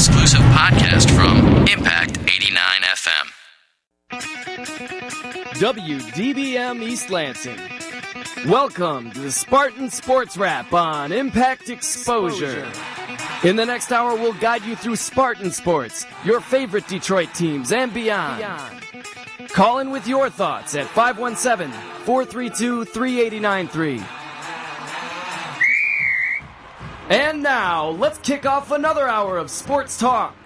exclusive podcast from Impact 89 FM. WDBM East Lansing. Welcome to the Spartan Sports Wrap on Impact Exposure. In the next hour, we'll guide you through Spartan sports, your favorite Detroit teams, and beyond. Call in with your thoughts at 517 432 3893. And now, let's kick off another hour of sports talk.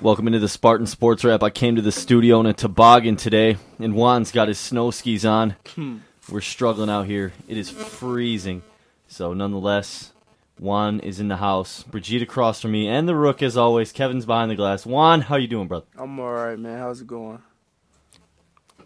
Welcome into the Spartan Sports Wrap. I came to the studio in a toboggan today, and Juan's got his snow skis on. Hmm. We're struggling out here. It is freezing. So, nonetheless, Juan is in the house. Brigitte across from me, and the Rook, as always. Kevin's behind the glass. Juan, how you doing, brother? I'm alright, man. How's it going?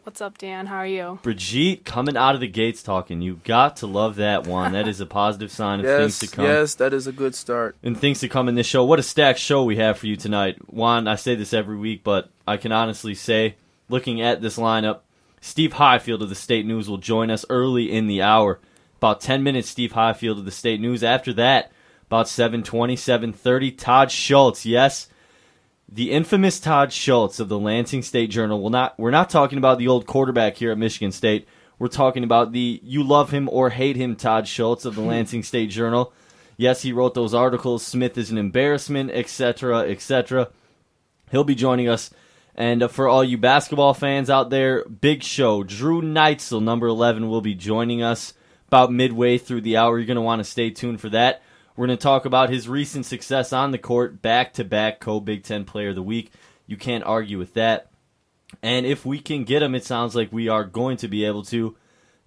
What's up, Dan? How are you? Brigitte coming out of the gates talking. You got to love that, one. That is a positive sign of Yes, things to come. yes, that is a good start. and things to come in this show. What a stacked show we have for you tonight. Juan, I say this every week, but I can honestly say, looking at this lineup, Steve Highfield of the State News will join us early in the hour. About 10 minutes, Steve Highfield of the State News. After that, about 720, 730, Todd Schultz. Yes, the infamous Todd Schultz of the Lansing State Journal. Will not, we're not talking about the old quarterback here at Michigan State. We're talking about the you love him or hate him Todd Schultz of the Lansing State Journal. Yes, he wrote those articles. Smith is an embarrassment, etc., etc. He'll be joining us. And uh, for all you basketball fans out there, big show. Drew Neitzel, number 11, will be joining us about midway through the hour. You're going to want to stay tuned for that. We're going to talk about his recent success on the court, back to back co Big Ten Player of the Week. You can't argue with that. And if we can get him, it sounds like we are going to be able to.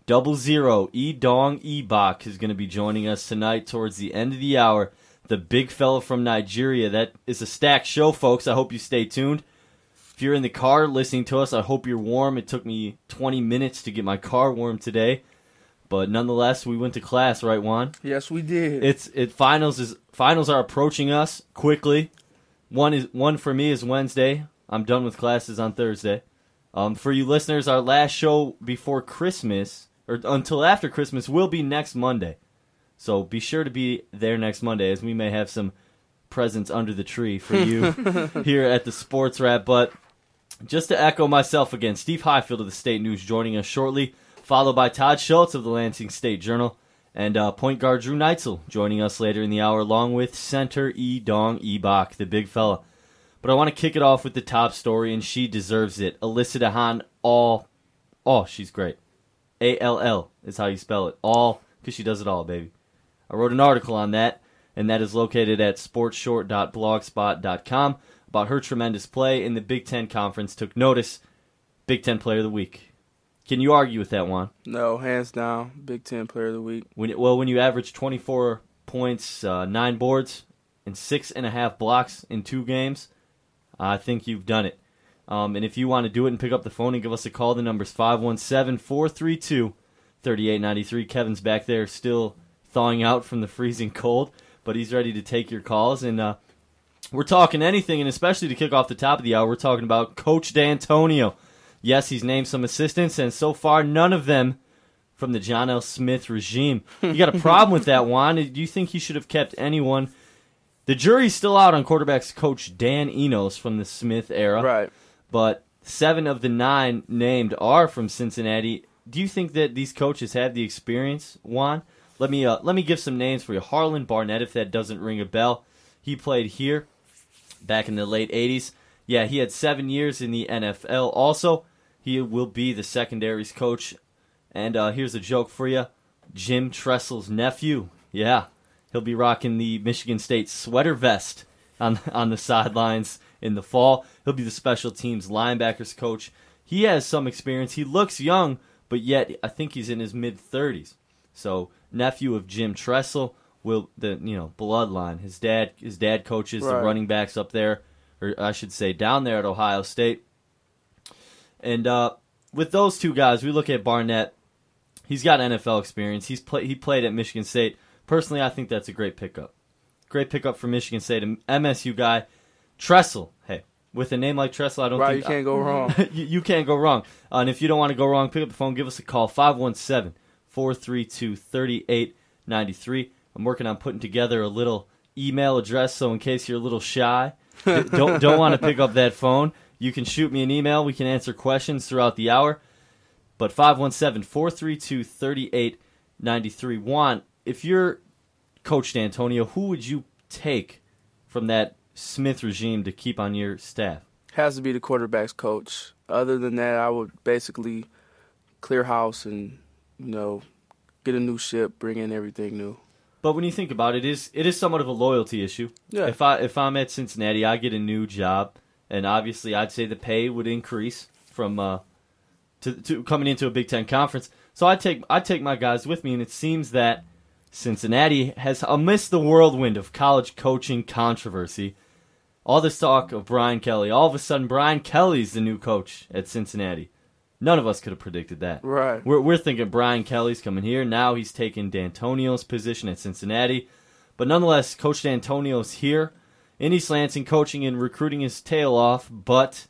Double zero, E Dong Ebok is going to be joining us tonight towards the end of the hour. The big fella from Nigeria. That is a stacked show, folks. I hope you stay tuned. If you're in the car listening to us, I hope you're warm. It took me 20 minutes to get my car warm today. But nonetheless, we went to class, right, Juan? Yes, we did. It's it finals is finals are approaching us quickly. One is one for me is Wednesday. I'm done with classes on Thursday. Um, for you listeners, our last show before Christmas or until after Christmas will be next Monday. So be sure to be there next Monday as we may have some presents under the tree for you here at the Sports Wrap. But just to echo myself again, Steve Highfield of the State News joining us shortly, followed by Todd Schultz of the Lansing State Journal, and uh, point guard Drew Neitzel joining us later in the hour, along with center E Dong Ebok, the big fella. But I want to kick it off with the top story, and she deserves it. Alyssa DeHaan, all, oh, she's great. A L L is how you spell it. All, because she does it all, baby. I wrote an article on that, and that is located at sportshort.blogspot.com about her tremendous play in the Big Ten Conference. Took notice, Big Ten Player of the Week. Can you argue with that one? no, hands down, Big Ten Player of the Week. When well, when you average 24 points, uh, nine boards, and six and a half blocks in two games, I think you've done it. Um, and if you want to do it and pick up the phone and give us a call, the number's 517 432 3893. Kevin's back there still thawing out from the freezing cold, but he's ready to take your calls. And uh, we're talking anything, and especially to kick off the top of the hour, we're talking about Coach Dantonio. Yes, he's named some assistants, and so far, none of them from the John L. Smith regime. You got a problem with that, Juan? Do you think he should have kept anyone? The jury's still out on quarterbacks coach Dan Enos from the Smith era Right. but seven of the nine named are from Cincinnati. Do you think that these coaches have the experience, Juan? Let me uh, let me give some names for you. Harlan Barnett, if that doesn't ring a bell, he played here back in the late '80s. Yeah, he had seven years in the NFL. Also, he will be the secondaries coach. And uh, here's a joke for you: Jim Tressel's nephew. Yeah, he'll be rocking the Michigan State sweater vest on on the sidelines in the fall. He'll be the special teams linebackers coach. He has some experience. He looks young, but yet I think he's in his mid 30s. So nephew of Jim Tressel will the you know bloodline. His dad his dad coaches the running backs up there, or I should say down there at Ohio State. And uh, with those two guys, we look at Barnett. He's got NFL experience. He's play, he played at Michigan State. Personally, I think that's a great pickup. Great pickup for Michigan State. An MSU guy, Tressel. Hey, with a name like Tressel, I don't Right, you can't go wrong. you, you can't go wrong. Uh, and if you don't want to go wrong, pick up the phone, give us a call 517 432 3893. I'm working on putting together a little email address. So in case you're a little shy, don't don't want to pick up that phone, you can shoot me an email. We can answer questions throughout the hour. But 517-432-3893. Juan, if you're Coach Dantonio, who would you take from that Smith regime to keep on your staff? Has to be the quarterback's coach. Other than that, I would basically clear house and you know get a new ship, bring in everything new. But when you think about it, it is it is somewhat of a loyalty issue. Yeah. If I if I'm at Cincinnati, I get a new job, and obviously I'd say the pay would increase from uh, to to coming into a Big Ten conference. So I take I take my guys with me, and it seems that Cincinnati has amidst the whirlwind of college coaching controversy, all this talk of Brian Kelly, all of a sudden Brian Kelly's the new coach at Cincinnati. None of us could have predicted that. Right. We're, we're thinking Brian Kelly's coming here. Now he's taking Dantonio's position at Cincinnati. But nonetheless, Coach Dantonio's here in East Lansing coaching and recruiting his tail off. But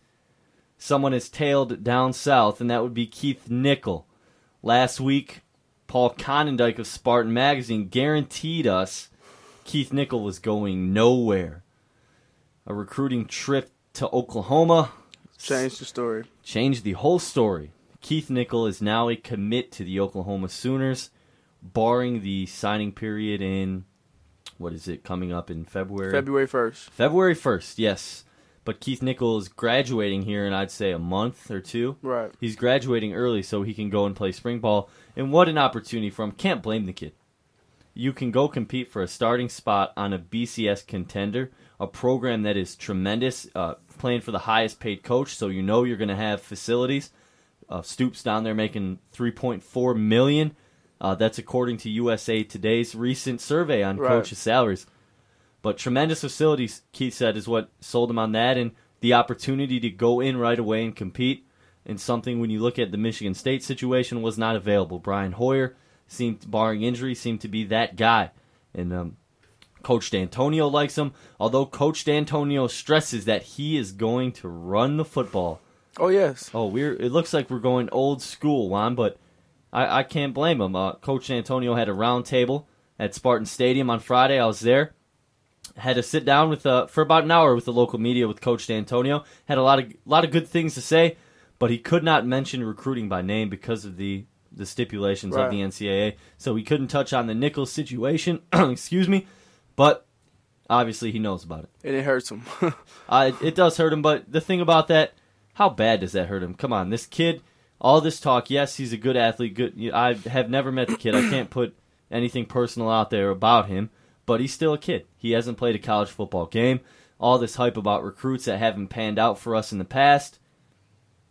someone has tailed down south, and that would be Keith Nichol. Last week, Paul Konyndyk of Spartan Magazine guaranteed us Keith Nichol was going nowhere. A recruiting trip to Oklahoma Change the story. changed the whole story. Keith Nichol is now a commit to the Oklahoma Sooners, barring the signing period in what is it coming up in February? February first. February 1st, yes. But Keith Nichols is graduating here in I'd say a month or two. Right. He's graduating early so he can go and play spring ball. And what an opportunity for him. Can't blame the kid. You can go compete for a starting spot on a BCS contender, a program that is tremendous, uh, playing for the highest paid coach, so you know you're going to have facilities. Uh, Stoops down there making 3.4 million. Uh, that's according to USA Today's recent survey on Right. coaches' salaries. But tremendous facilities, Keith said, is what sold him on that, and the opportunity to go in right away and compete. And something when you look at the Michigan State situation was not available. Brian Hoyer seemed, barring injury, seemed to be that guy, and um, Coach Dantonio likes him. Although Coach Dantonio stresses that he is going to run the football. Oh yes. Oh, we're it looks like we're going old school, Juan, but I, I can't blame him. Uh, Coach Antonio had a round table at Spartan Stadium on Friday. I was there. Had to sit down with uh, for about an hour with the local media with Coach Dantonio. Had a lot of lot of good things to say, but he could not mention recruiting by name because of the the stipulations of the NCAA. So he couldn't touch on the Nichols situation. excuse me, but obviously he knows about it. And it hurts him. Uh, it, it does hurt him, but the thing about that, how bad does that hurt him? Come on, this kid, all this talk. Yes, he's a good athlete. Good. I have never met the kid. I can't put anything personal out there about him, but he's still a kid. He hasn't played a college football game. All this hype about recruits that haven't panned out for us in the past,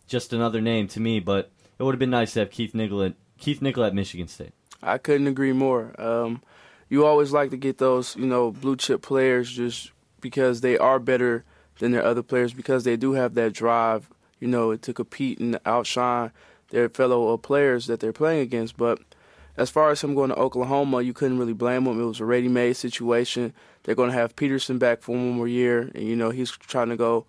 just another name to me. But it would have been nice to have Keith Nichol at Keith Nichol at Michigan State. I couldn't agree more. Um, you always like to get those, you know, blue chip players just because they are better than their other players because they do have that drive, you know, to compete and outshine their fellow uh, players that they're playing against. But as far as him going to Oklahoma, you couldn't really blame him. It was a ready-made situation. They're going to have Peterson back for one more year, and you know he's trying to go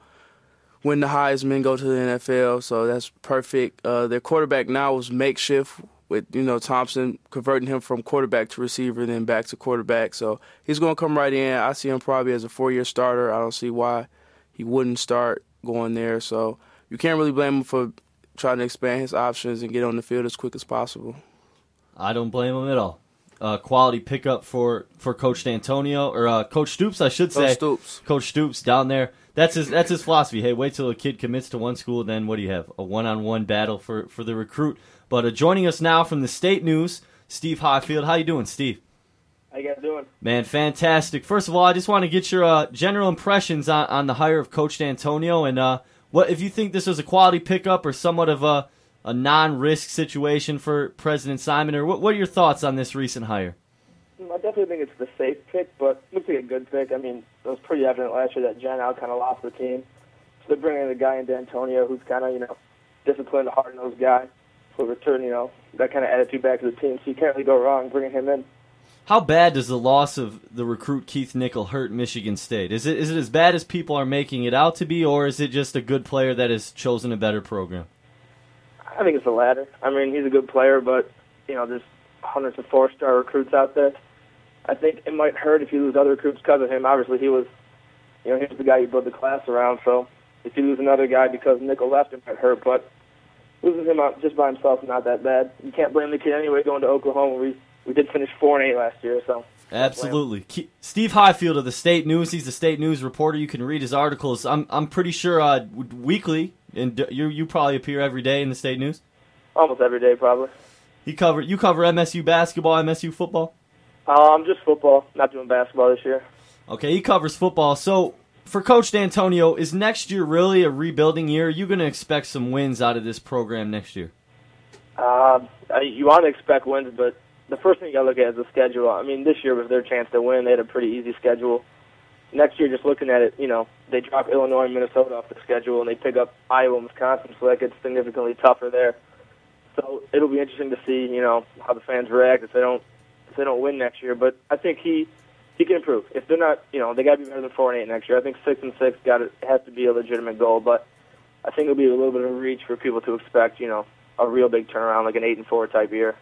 win the Heisman, go to the NFL. So that's perfect. Uh, their quarterback now is makeshift with you know Thompson converting him from quarterback to receiver, then back to quarterback. So he's going to come right in. I see him probably as a four-year starter. I don't see why he wouldn't start going there. So you can't really blame him for trying to expand his options and get on the field as quick as possible. I don't blame him at all. Uh, quality pickup for, for Coach Dantonio or uh, Coach Stoops, I should say. Coach say. Stoops. Coach Stoops down there. That's his that's his philosophy. Hey, wait till a kid commits to one school, then what do you have? A one on one battle for, for the recruit. But uh, joining us now from the state news, Steve Highfield. How you doing, Steve? How you guys doing? Man, fantastic. First of all, I just want to get your uh, general impressions on, on the hire of Coach Dantonio and uh, what if you think this was a quality pickup or somewhat of a, a non-risk situation for President Simon, or what, what are your thoughts on this recent hire? Hmm, I definitely think it's the safe pick, but looks like a good pick. I mean, it was pretty evident last year that John L kind of lost the team. So they're bringing in a guy in Dantonio who's kind of, you know, disciplined, hard-nosed guy who return, you know, that kind of attitude back to the team. So you can't really go wrong bringing him in. How bad does the loss of the recruit Keith Nichol hurt Michigan State? Is it is it as bad as people are making it out to be, or is it just a good player that has chosen a better program? I think it's the latter. I mean, he's a good player, but, you know, there's hundreds of four-star recruits out there. I think it might hurt if you lose other recruits because of him. Obviously, he was, you know, he was the guy you built the class around. So if you lose another guy because Nichol left, it might hurt. But losing him out just by himself is not that bad. You can't blame the kid anyway going to Oklahoma. We we did finish four and eight last year, so. Absolutely. Steve Highfield of the State News. He's the State News reporter. You can read his articles. I'm I'm pretty sure uh, weekly, and you you probably appear every day in the State News. Almost every day, probably. He cover you cover MSU basketball, MSU football. Um, just football. Not doing basketball this year. Okay, he covers football. So for Coach Dantonio, is next year really a rebuilding year? Are you going to expect some wins out of this program next year? Uh, you want to expect wins, but the first thing you got to look at is the schedule. I mean, this year was their chance to win. They had a pretty easy schedule. Next year, just looking at it, you know, they drop Illinois and Minnesota off the schedule, and they pick up Iowa and Wisconsin, so that gets significantly tougher there. So it'll be interesting to see, you know, how the fans react if they don't if they don't win next year. But I think he he can improve. If they're not, you know, they got to be better than four and eight next year. I think six and six got it has to be a legitimate goal, but I think it'll be a little bit of a reach for people to expect, you know, a real big turnaround, like an eight and four type year.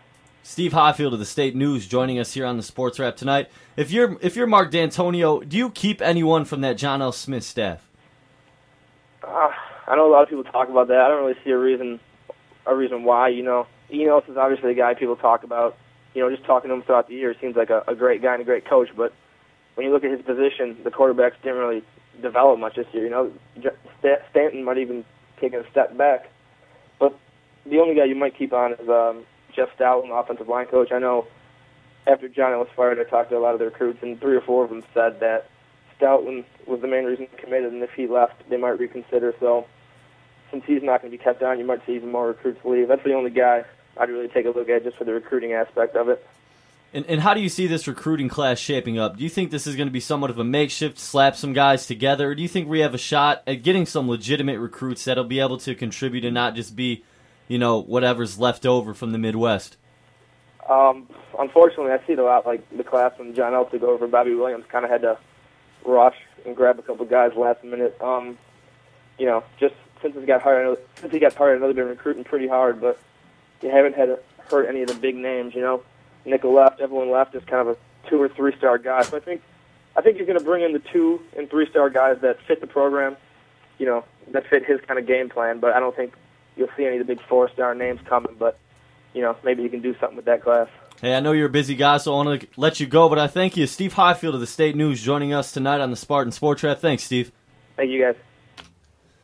Steve Highfield of the State News joining us here on the Sports Wrap tonight. If you're if you're Mark Dantonio, do you keep anyone from that John L. Smith staff? Uh, I know a lot of people talk about that. I don't really see a reason a reason why. You know, Enos is obviously a guy people talk about. You know, just talking to him throughout the year, seems like a, a great guy and a great coach. But when you look at his position, the quarterbacks didn't really develop much this year. You know, Stanton might even take a step back. But the only guy you might keep on is um, Jeff Stoutland, offensive line coach. I know after John was fired, I talked to a lot of the recruits, and three or four of them said that Stoutland was the main reason he committed, and if he left, they might reconsider. So since he's not going to be kept on, you might see even more recruits leave. That's the only guy I'd really take a look at just for the recruiting aspect of it. And, and how do you see this recruiting class shaping up? Do you think this is going to be somewhat of a makeshift, slap some guys together, or do you think we have a shot at getting some legitimate recruits that'll be able to contribute and not just be you know, whatever's left over from the Midwest? Um, unfortunately, I see it a lot. Like the class when John L took over, Bobby Williams kind of had to rush and grab a couple guys last minute. Um, you know, just since he got hired, since he got hired, I know they've been recruiting pretty hard, but you haven't had hurt any of the big names. You know, Nichol left, everyone left is kind of a two or three star guy. So I think, I think he's going to bring in the two and three star guys that fit the program. You know, that fit his kind of game plan. But I don't think you'll see any of the big four star names coming, but you know maybe you can do something with that class. Hey, I know you're a busy guy, so I want to let you go, but I thank you, Steve Highfield of the State News, joining us tonight on the Spartan Sports Wrap. Thanks, Steve. Thank you, guys.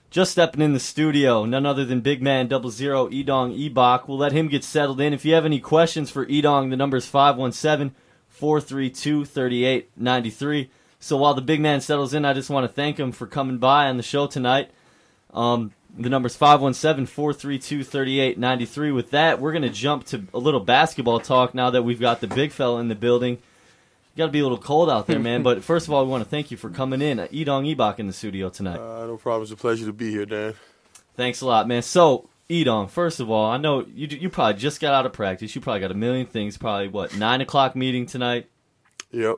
Just stepping in the studio, none other than Big Man Double Zero Idong Ibok. We'll let him get settled in. If you have any questions for Idong, the number is 517 432 3893. So while the big man settles in, I just want to thank him for coming by on the show tonight. Um, the number's 517 432 3893. With that, we're going to jump to a little basketball talk now that we've got the big fella in the building. Got to be a little cold out there, man. but first of all, we want to thank you for coming in. Uh, Idong Ibok in the studio tonight. Uh, no problem. It's a pleasure to be here, Dan. Thanks a lot, man. So, Idong, first of all, I know you you probably just got out of practice. You probably got a million things. Probably what nine o'clock meeting tonight. Yep.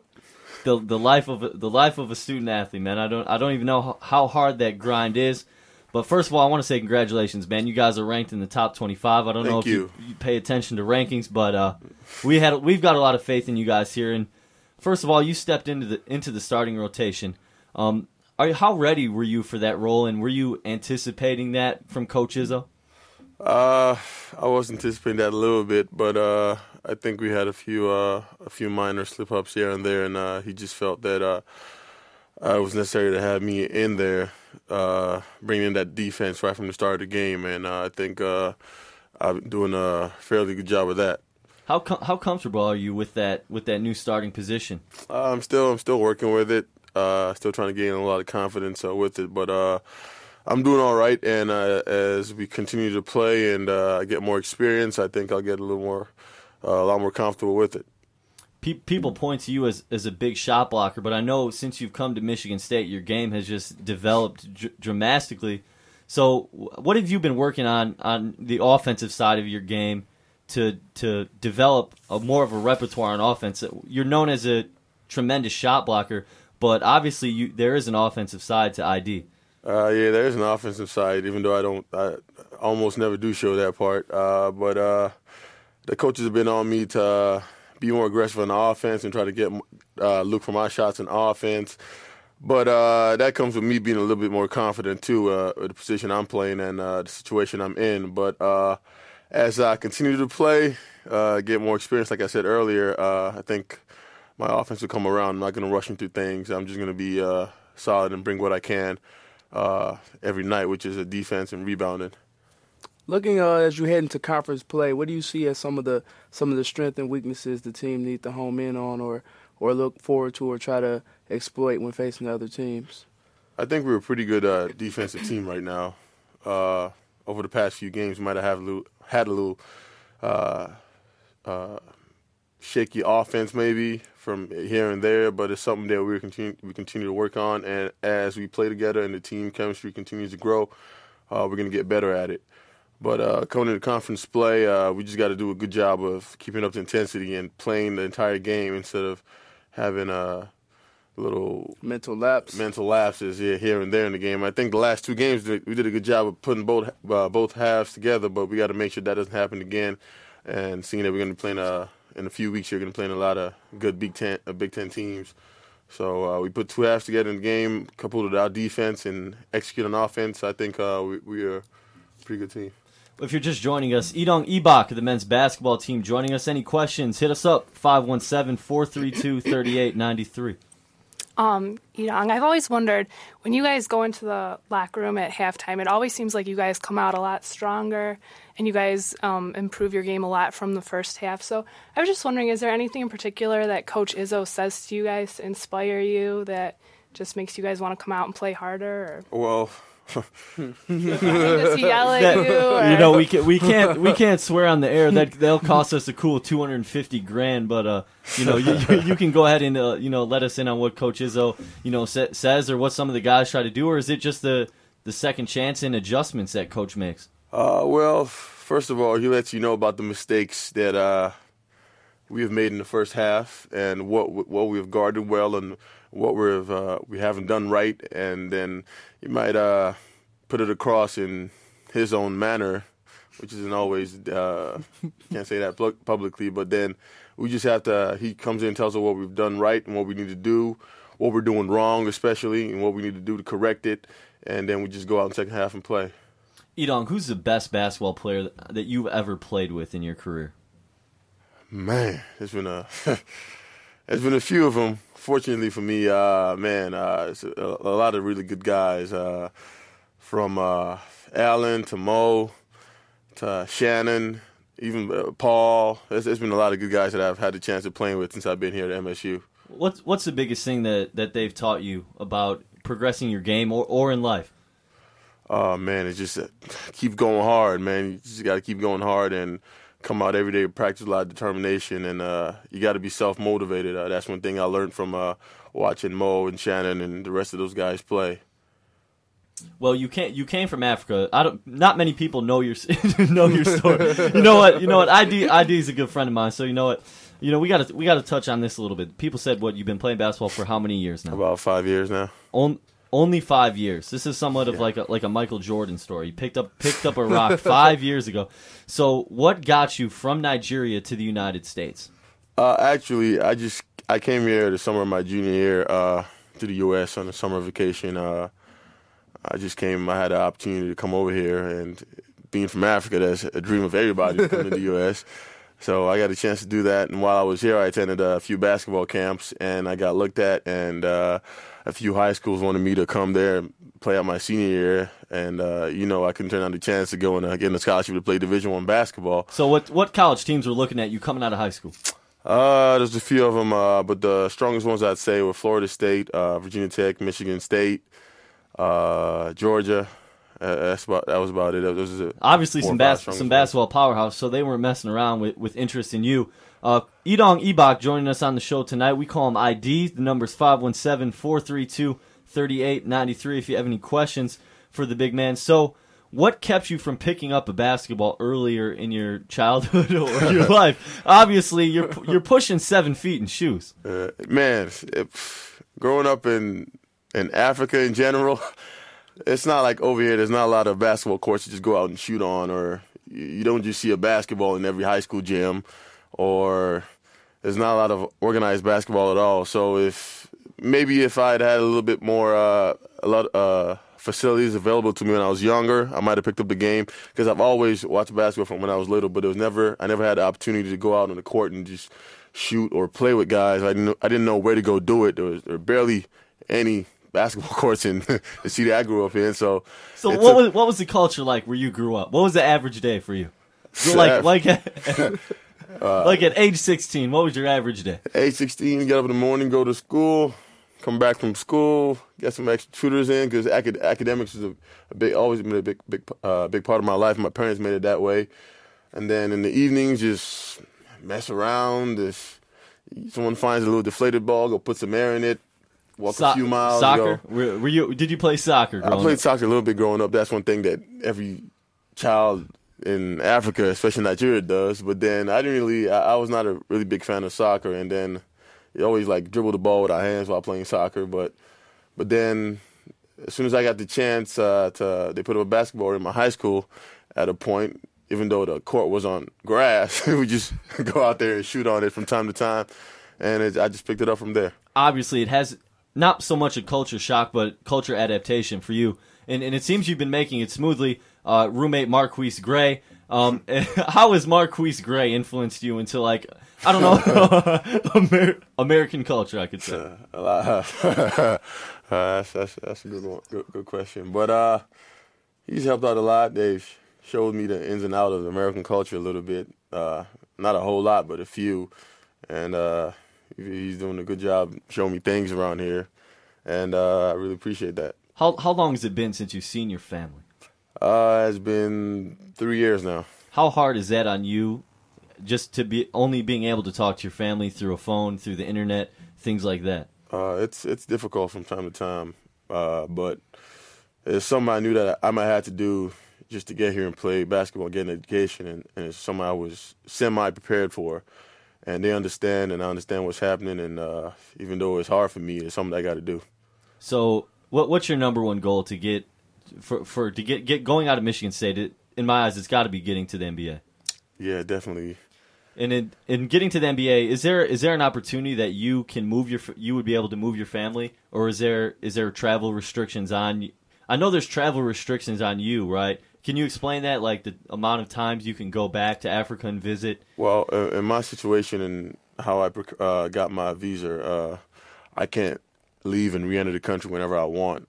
The the life of a, the life of a student athlete, man. I don't I don't even know how hard that grind is. But first of all, I want to say congratulations, man. You guys are ranked in the top 25. I don't Thank know if you. you, you, pay attention to rankings, but uh, we had we've got a lot of faith in you guys here. And first of all, you stepped into the into the starting rotation. Um, are, how ready were you for that role, and were you anticipating that from Coach Izzo? Uh, I was anticipating that a little bit, but uh, I think we had a few uh, a few minor slip ups here and there, and uh, he just felt that uh, uh, it was necessary to have me in there uh, bringing in that defense right from the start of the game, and uh, I think uh, I'm doing a fairly good job of that. How com- how comfortable are you with that with that new starting position? Uh, I'm still I'm still working with it. Uh, still trying to gain a lot of confidence uh, with it, but uh, I'm doing all right. And uh, as we continue to play and uh, get more experience, I think I'll get a little more uh, a lot more comfortable with it people point to you as, as a big shot blocker, but I know since you've come to Michigan State, your game has just developed dr- dramatically. So, what have you been working on on the offensive side of your game to to develop a more of a repertoire on offense? You're known as a tremendous shot blocker, but obviously you, there is an offensive side to ID. Uh, yeah, there is an offensive side, even though I don't, I almost never do show that part. Uh, but uh, the coaches have been on me to be more aggressive on the offense and try to get uh, look for my shots in offense. But uh, that comes with me being a little bit more confident too, uh, with the position I'm playing and uh, the situation I'm in. But uh, as I continue to play, uh, get more experience, like I said earlier, uh, I think my offense will come around. I'm not going to rush into things. I'm just going to be solid and bring what I can every night, which is a defense and rebounding. Looking uh, as you head into conference play, what do you see as some of the some of the strengths and weaknesses the team need to home in on, or or look forward to, or try to exploit when facing other teams? I think we're a pretty good uh, defensive team right now. Uh, over the past few games, we might have a little, had a little uh, uh, shaky offense, maybe from here and there, but it's something that we continue we continue to work on. And as we play together and the team chemistry continues to grow, uh, we're going to get better at it. But uh, coming into conference play, uh, we just got to do a good job of keeping up the intensity and playing the entire game instead of having a little mental lapse, mental lapses here, here and there in the game. I think the last two games we did a good job of putting both uh, both halves together, but we got to make sure that doesn't happen again. And seeing that we're going to be playing a in a few weeks, you're going to play in a lot of good Big Ten, uh, Big Ten teams. So uh, we put two halves together in the game, coupled with our defense and execute on offense. I think uh, we, we are a pretty good team. If you're just joining us, Idong Ibok, the men's basketball team, joining us. Any questions, hit us up 517 432 3893. Um, Idong, I've always wondered when you guys go into the locker room at halftime, it always seems like you guys come out a lot stronger and you guys um, improve your game a lot from the first half. So I was just wondering, is there anything in particular that Coach Izzo says to you guys to inspire you that just makes you guys want to come out and play harder? Or? Well, Does yell at you? Or? You know, we can we can't we can't swear on the air that they'll cost us a cool two hundred and fifty grand. But uh, you know, you, you, you can go ahead and uh, you know let us in on what Coach Izzo you know sa- says or what some of the guys try to do, or is it just the the second chance and adjustments that Coach makes? Uh, well, first of all, he lets you know about the mistakes that uh, we have made in the first half and what what we have guarded well and what we've uh, we haven't done right, and then he might uh, put it across in his own manner, which isn't always uh, can't say that publicly, but then we just have to. He comes in and tells us what we've done right and what we need to do, what we're doing wrong, especially, and what we need to do to correct it, and then we just go out in the second half and play. Idong, who's the best basketball player that you've ever played with in your career? Man, it's been a it's been a few of them fortunately for me, uh, man, uh, it's a, a, lot of really good guys uh, from uh, Allen to Mo to Shannon, even uh, Paul. There's, there's been a lot of good guys that I've had the chance of playing with since I've been here at MSU. What's what's the biggest thing that, that they've taught you about progressing your game or, or in life? Oh man, it's just uh, keep going hard, man. You just got to keep going hard and come out every day, practice a lot of determination, and uh, you got to be self motivated. Uh, that's one thing I learned from uh, watching Mo and Shannon and the rest of those guys play. Well, you can't. You came from Africa. I don't. Not many people know your know your story. you know what? You know what? ID ID is a good friend of mine. So you know what? You know we got to we got to touch on this a little bit. People said what you've been playing basketball for how many years now? About five years now. On, only five years. This is somewhat of yeah. like a like a Michael Jordan story. He picked up picked up a rock five years ago. So, what got you from Nigeria to the United States? Uh, actually, I just I came here the summer of my junior year uh, to the U.S. on a summer vacation. Uh, I just came. I had an opportunity to come over here, and being from Africa, that's a dream of everybody to come to the U.S. So I got a chance to do that, and while I was here, I attended a few basketball camps, and I got looked at, and uh, a few high schools wanted me to come there and play out my senior year, and uh, you know I couldn't turn down the chance to go and uh, get a scholarship to play Division One basketball. So what what college teams were looking at you coming out of high school? Uh, there's a few of them, uh, but the strongest ones I'd say were Florida State, uh, Virginia Tech, Michigan State, uh, Georgia. Uh, that's about that was about it. Was Obviously, some bas- some basketball powerhouse, so they weren't messing around with, with interest in you. Uh, Idong Ibok joining us on the show tonight. We call him ID. The number's 517 432 3893 if you have any questions for the big man. So, what kept you from picking up a basketball earlier in your childhood or your life? Obviously, you're you're pushing seven feet in shoes. Uh, man, it, growing up in in Africa in general, it's not like over here. There's not a lot of basketball courts to just go out and shoot on, or you don't just see a basketball in every high school gym or there's not a lot of organized basketball at all. So if maybe if I had had a little bit more uh, a lot uh, facilities available to me when I was younger, I might have picked up the game because I've always watched basketball from when I was little, but it was never I never had the opportunity to go out on the court and just shoot or play with guys. I didn't I didn't know where to go do it. There was there were barely any basketball courts in the city I grew up in. So So what took- was what was the culture like where you grew up? What was the average day for you? Like like Uh, like at age 16, what was your average day? age 16, get up in the morning, go to school, come back from school, get some extra tutors in because acad- academics is a, a big, always been a big, big, uh, big part of my life. My parents made it that way, and then in the evenings, just mess around. If someone finds a little deflated ball, go put some air in it, walk So- a few miles. soccer? Were, were you did you play soccer I played up? soccer a little bit growing up. That's one thing that every child in Africa, especially Nigeria, does. But then I didn't really. I, I was not a really big fan of soccer, and then you always like dribble the ball with our hands while playing soccer. But but then as soon as I got the chance uh, to, they put up a basketball in my high school. At a point, even though the court was on grass, we just go out there and shoot on it from time to time, and it, I just picked it up from there. Obviously, it has not so much a culture shock, but culture adaptation for you. And, and it seems you've been making it smoothly. Uh, roommate Marquise Gray. Um, how has Marquise Gray influenced you into like I don't know Amer- American culture? I could say. A lot. uh, that's, that's that's a good one. Good, good question. But uh, he's helped out a lot. They've showed me the ins and outs of American culture a little bit. Uh, not a whole lot, but a few. And uh, he's doing a good job showing me things around here, and uh, I really appreciate that. How how long has it been since you've seen your family? Uh, it's been three years now. How hard is that on you? Just to be only being able to talk to your family through a phone, through the internet, things like that. Uh, it's it's difficult from time to time, uh, but it's something I knew that I might have to do just to get here and play basketball, get an education, and, and it's something I was semi prepared for. And they understand, and I understand what's happening. And uh, even though it's hard for me, it's something I got to do. So, what what's your number one goal to get for for to get get going out of Michigan State? It, in my eyes, it's got to be getting to the NBA. Yeah, definitely. And in in getting to the NBA, is there is there an opportunity that you can move your you would be able to move your family, or is there is there travel restrictions on? I know there's travel restrictions on you, right? Can you explain that, like the amount of times you can go back to Africa and visit? Well, uh, in my situation and how I uh, got my visa, uh, I can't leave and re-enter the country whenever I want.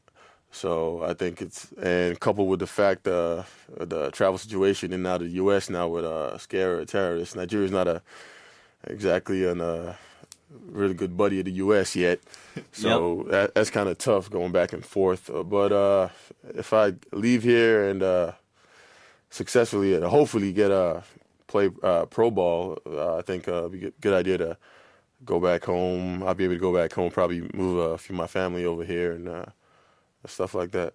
So I think it's and coupled with the fact uh, the travel situation in and out of the U.S. now with uh, scare of terrorists, Nigeria's not a exactly an uh, really good buddy of the U.S. yet. So that, that's kind of tough going back and forth. Uh, but uh, if I leave here and uh, successfully and hopefully get a play uh, pro ball, uh, I think uh, it'd be a good idea to go back home. I'll be able to go back home, probably move a few of my family over here and uh, stuff like that.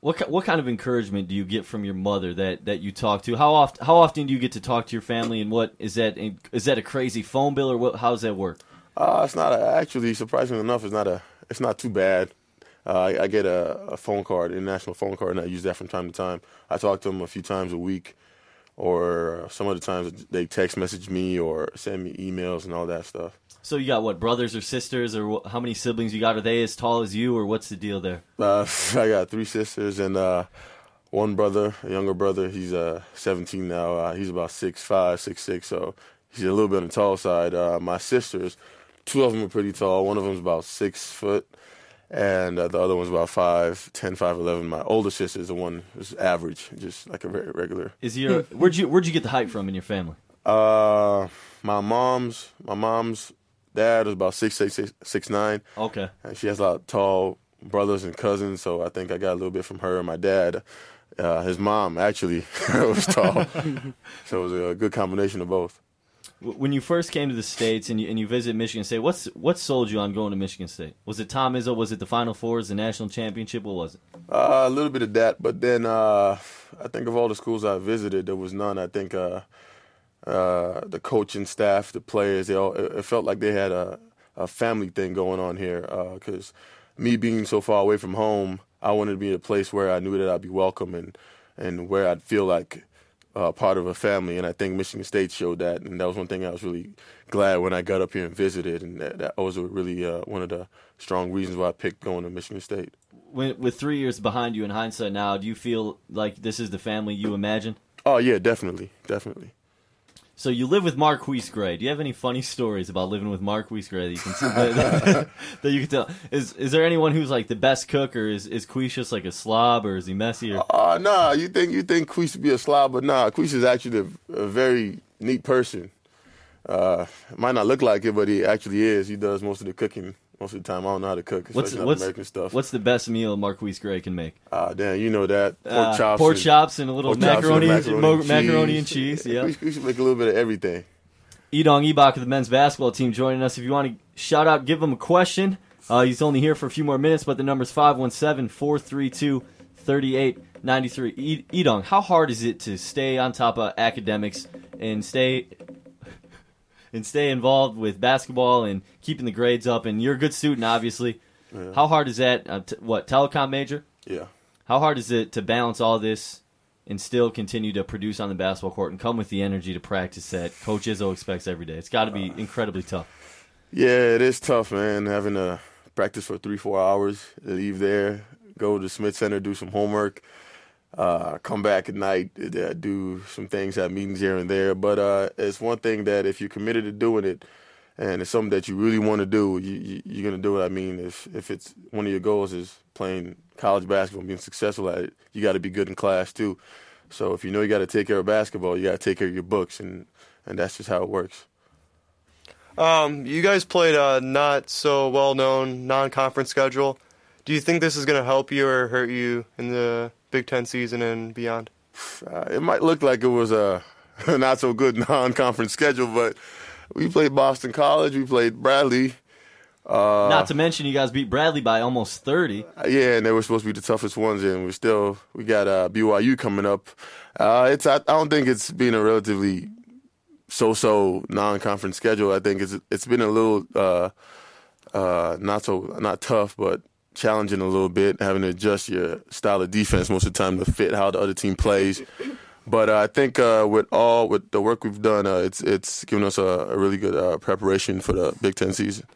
What what kind of encouragement do you get from your mother that, that you talk to? How often how often do you get to talk to your family, and what is that is that a crazy phone bill or what? How does that work? Uh, it's not a, actually surprisingly enough. It's not a. It's not too bad. Uh, I, I get a, a phone card, international phone card, and I use that from time to time. I talk to them a few times a week, or some of the times they text message me or send me emails and all that stuff. So you got what brothers or sisters or wh- how many siblings you got? Are they as tall as you or what's the deal there? Uh, I got three sisters and uh, one brother, a younger brother. He's uh, 17 now. Uh, he's about six five, six six. So he's a little bit on the tall side. Uh, my sisters, two of them are pretty tall. One of them's about six foot, and uh, the other one's about five, ten, five, eleven. My older sister is the one who's average, just like a very regular. Is your where'd you where'd you get the height from in your family? Uh, my mom's, my mom's dad is about six six six six nine. Okay. And she has a lot of tall brothers and cousins, so I think I got a little bit from her. And my dad, uh, his mom actually was tall, so it was a good combination of both. When you first came to the states and you and you visit Michigan State, what's what sold you on going to Michigan State? Was it Tom Izzo? Was it the Final Fours, the national championship? What was it? Uh, a little bit of that, but then uh, I think of all the schools I visited, there was none. I think uh, uh, the coaching staff, the players, they all it, felt like they had a, a family thing going on here. Because me being so far away from home, I wanted to be in a place where I knew that I'd be welcome and and where I'd feel like uh, part of a family, and I think Michigan State showed that, and that was one thing I was really glad when I got up here and visited, and that, that was really uh, one of the strong reasons why I picked going to Michigan State. When, with three years behind you in hindsight now, do you feel like this is the family you imagined? Oh yeah, definitely, definitely. So you live with Marquise Gray. Do you have any funny stories about living with Marquise Gray that you can that, that you can tell? Is is there anyone who's like the best cook, or is is Queese just like a slob, or is he messy? Or Uh, nah, you think you think Queese would be a slob, but nah, Queese is actually a, a very neat person. Uh, might not look like it, but he actually is. He does most of the cooking most of the time. I don't know how to cook, what's not what's American stuff. what's the best meal Marquise Gray can make? Ah, damn, you know that pork Uh, chops, pork and, chops, and a little chops and macaroni, macaroni, mo- macaroni and cheese. Yeah. we, we should make a little bit of everything. Idong Ibok of the men's basketball team joining us. If you want to shout out, give him a question. Uh, he's only here for a few more minutes, but the number's 517 432 3893. Idong, how hard is it to stay on top of academics and stay and stay involved with basketball and keeping the grades up? And you're a good student, obviously. How hard is that? Uh, t- what, telecom major? Yeah. How hard is it to balance all this and still continue to produce on the basketball court and come with the energy to practice that Coach Izzo expects every day? It's got to be incredibly tough. Yeah, it is tough, man. Having to practice for three, four hours, leave there, go to Smith Center, do some homework, uh, come back at night, uh, do some things, have meetings here and there. But uh, it's one thing that if you're committed to doing it, and it's something that you really want to do, you, you, you're gonna do it. I mean, if if it's one of your goals is playing college basketball and being successful at it, you got to be good in class too. So if you know you got to take care of basketball, you got to take care of your books, and and that's just how it works. Um, you guys played a not so well known non conference schedule. Do you think this is going to help you or hurt you in the Big Ten season and beyond? Uh, it might look like it was a not so good non-conference schedule, but we played Boston College, we played Bradley. Uh, Not to mention, you guys beat Bradley by almost 30. yeah, and they were supposed to be the toughest ones, and we still we got uh, BYU coming up. Uh, it's I, I don't think it's been a relatively so-so non-conference schedule. I think it's it's been a little uh, uh, not so not tough, but challenging a little bit, having to adjust your style of defense most of the time to fit how the other team plays. But uh, I think uh, with all with the work we've done, uh, it's it's given us a, a really good uh, preparation for the Big Ten season.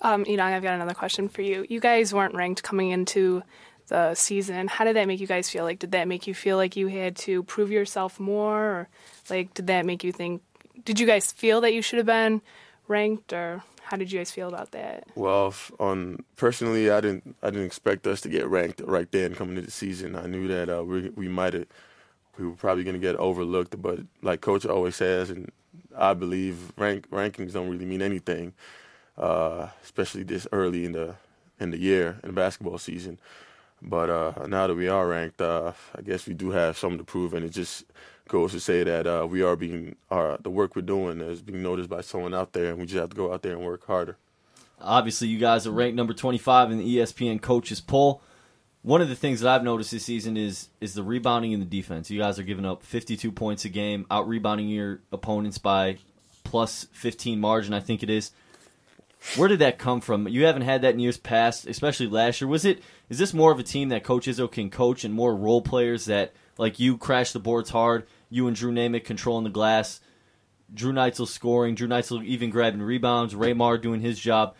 Um, Idong, I've got another question for you. You guys weren't ranked coming into the season. How did that make you guys feel? Like, did that make you feel like you had to prove yourself more, or like, did that make you think? Did you guys feel that you should have been ranked, or how did you guys feel about that? Well, on personally, I didn't I didn't expect us to get ranked right then coming into the season. I knew that uh, we we might have we were probably going to get overlooked, but like Coach always says, and I believe rank rankings don't really mean anything, uh, especially this early in the in the year in the basketball season. But uh, now that we are ranked, uh, I guess we do have something to prove, and it just goes to say that uh, we are being our the work we're doing is being noticed by someone out there, and we just have to go out there and work harder. Obviously, you guys are ranked number 25 in the ESPN coaches poll. One of the things that I've noticed this season is is the rebounding in the defense. You guys are giving up 52 points a game, out rebounding your opponents by plus 15 margin, I think it is. Where did that come from? You haven't had that in years past, especially last year. Was it? Is this more of a team that Coach Izzo can coach and more role players that like you crash the boards hard, you and Drew Naymick controlling the glass, Drew Neitzel scoring, Drew Neitzel even grabbing rebounds, Raymar doing his job.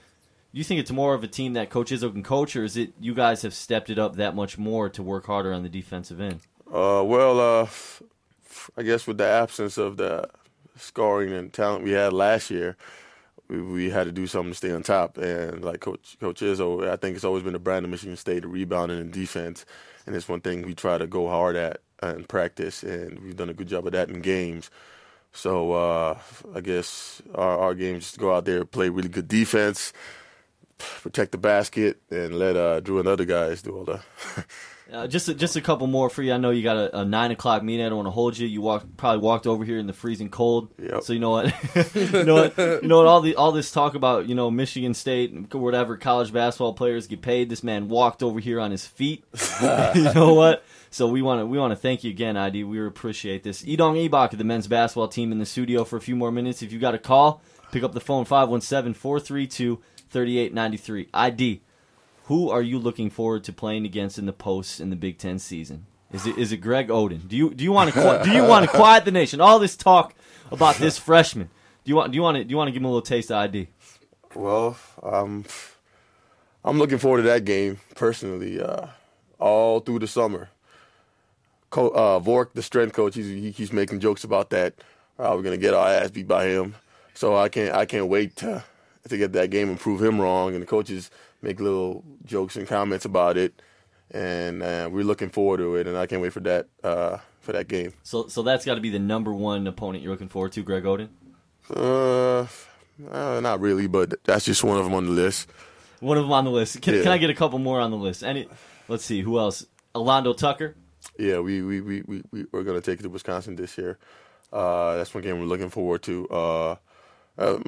Do you think it's more of a team that Coach Izzo can coach, or is it you guys have stepped it up that much more to work harder on the defensive end? Uh, well, uh, I guess with the absence of the scoring and talent we had last year, we, we had to do something to stay on top. And like Coach Coach Izzo, I think it's always been a brand of Michigan State, the rebounding and defense, and it's one thing we try to go hard at in practice, and we've done a good job of that in games. So uh, I guess our, our game is to go out there, play really good defense, protect the basket, and let uh, Drew and other guys do all the. Uh, just a, just a couple more for you. I know you got a, a nine o'clock meeting. I don't want to hold you. You walked probably walked over here in the freezing cold. Yep. So you know what, you know what, you know what. All the all this talk about you know Michigan State and whatever college basketball players get paid. This man walked over here on his feet. you know what? So we want to we want to thank you again, ID. We appreciate this. Idong Ibok of the men's basketball team in the studio for a few more minutes. If you got a call, pick up the phone 517-432-3893. ID. Who are you looking forward to playing against in the posts in the Big Ten season? Is it is it Greg Oden? Do you do you want to do you want to quiet the nation? All this talk about this freshman. Do you want do you want to do you want to give him a little taste of ID? Well, um, I'm looking forward to that game personally. Uh, all through the summer. Co- uh, Vork, the strength coach, he's, he keeps making jokes about that. Uh, we're gonna get our ass beat by him. So I can't I can't wait to to get that game and prove him wrong. And the coaches make little jokes and comments about it, and uh, we're looking forward to it. And I can't wait for that uh, for that game. So so that's got to be the number one opponent you're looking forward to, Greg Oden. Uh, uh, not really, but that's just one of them on the list. One of them on the list. Can, Yeah. can I get a couple more on the list? Any? Let's see who else. Alando Tucker. Yeah, we we we we we- we're gonna take it to Wisconsin this year. Uh, that's one game we're looking forward to. Uh, uh,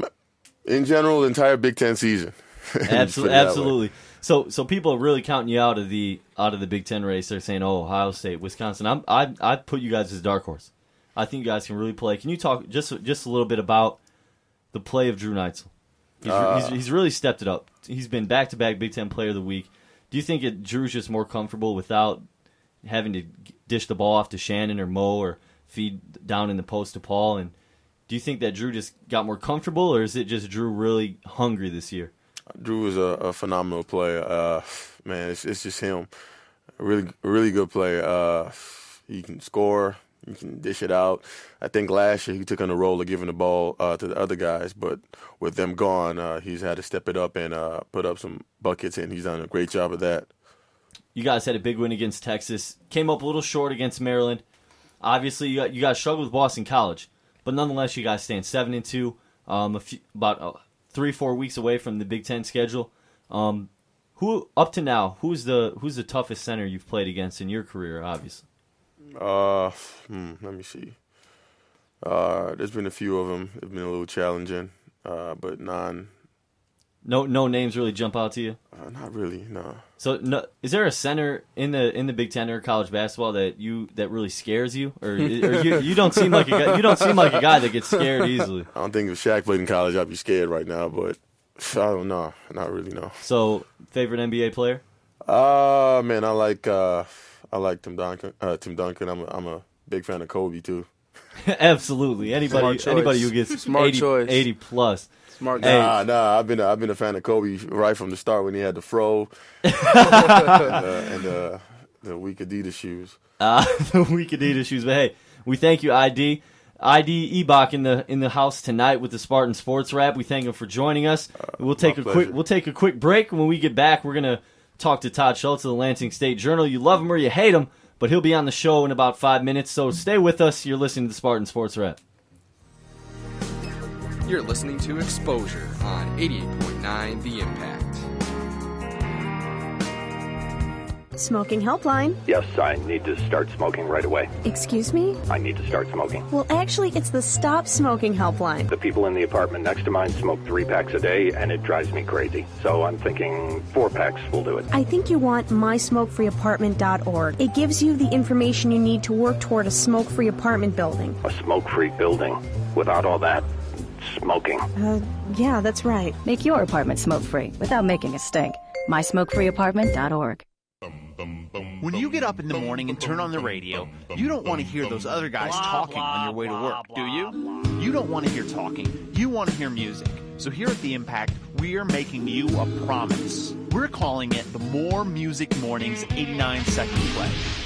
in general, the entire Big Ten season. Absolutely, absolutely. So, so people are really counting you out of the out of the Big Ten race. They're saying, "Oh, Ohio State, Wisconsin." I'm, I I put you guys as dark horse. I think you guys can really play. Can you talk just just a little bit about the play of Drew Neitzel? He's, Uh, he's, he's really stepped it up. He's been back to back Big Ten Player of the Week. Do you think it, Drew's just more comfortable without having to dish the ball off to Shannon or Mo or feed down in the post to Paul? And do you think that Drew just got more comfortable, or is it just Drew really hungry this year? Drew is a, a phenomenal player. Uh, man, it's it's just him. Really really good player. Uh, he can score. He can dish it out. I think last year he took on the role of giving the ball uh, to the other guys, but with them gone, uh, he's had to step it up and uh, put up some buckets, and he's done a great job of that. You guys had a big win against Texas. Came up a little short against Maryland. Obviously, you got, you guys struggled with Boston College, but nonetheless, you guys stand seven and two. Um, few, about uh, three four weeks away from the Big Ten schedule. Um, who up to now? Who's the who's the toughest center you've played against in your career? Obviously, Uh, hmm, let me see. Uh, there's been a few of them. It's been a little challenging, uh, but non, no no names really jump out to you. uh, not really. No. So, no, is there a center in the in the Big Ten or college basketball that you that really scares you, or, or you, you don't seem like a guy, you don't seem like a guy that gets scared easily? I don't think if Shaq played in college, I'd be scared right now. But I don't know. Not really. No. So, favorite NBA player? Uh man, I like uh, I like Tim Duncan. Uh, Tim Duncan. I'm a, I'm a big fan of Kobe too. Absolutely. Anybody Smart choice. anybody who gets Smart 80, choice. 80 plus. Smart guy. Nah, nah. I've been a, I've been a fan of Kobe right from the start when he had the fro and, uh, and uh, the weak Adidas shoes. Uh, the weak Adidas shoes. But hey, we thank you, ID. ID Ibok in the in the house tonight with the Spartan Sports Wrap. We thank him for joining us. we'll take my a quick we'll take a quick break. When we get back, we're gonna talk to Todd Schultz of the Lansing State Journal. You love him or you hate him, but he'll be on the show in about five minutes. So stay with us. You're listening to the Spartan Sports Wrap. You're listening to Exposure on 88.9 The Impact. Smoking helpline. Yes, I need to start smoking right away. Excuse me? I need to start smoking. Well, actually, it's the Stop Smoking helpline. The people in the apartment next to mine smoke three packs a day, and it drives me crazy. So I'm thinking four packs will do it. I think you want mysmokefreeapartment.org. It gives you the information you need to work toward a smoke free apartment building. A smoke free building. Without all that smoking. Uh, yeah, that's right. Make your apartment smoke free without making a stink. MySmokeFreeApartment.org. When you get up in the morning and turn on the radio, you don't want to hear those other guys talking on your way to work, do you? You don't want to hear talking. You want to hear music. So here at The Impact, we are making you a promise. We're calling it the More Music Mornings 89 Second Play.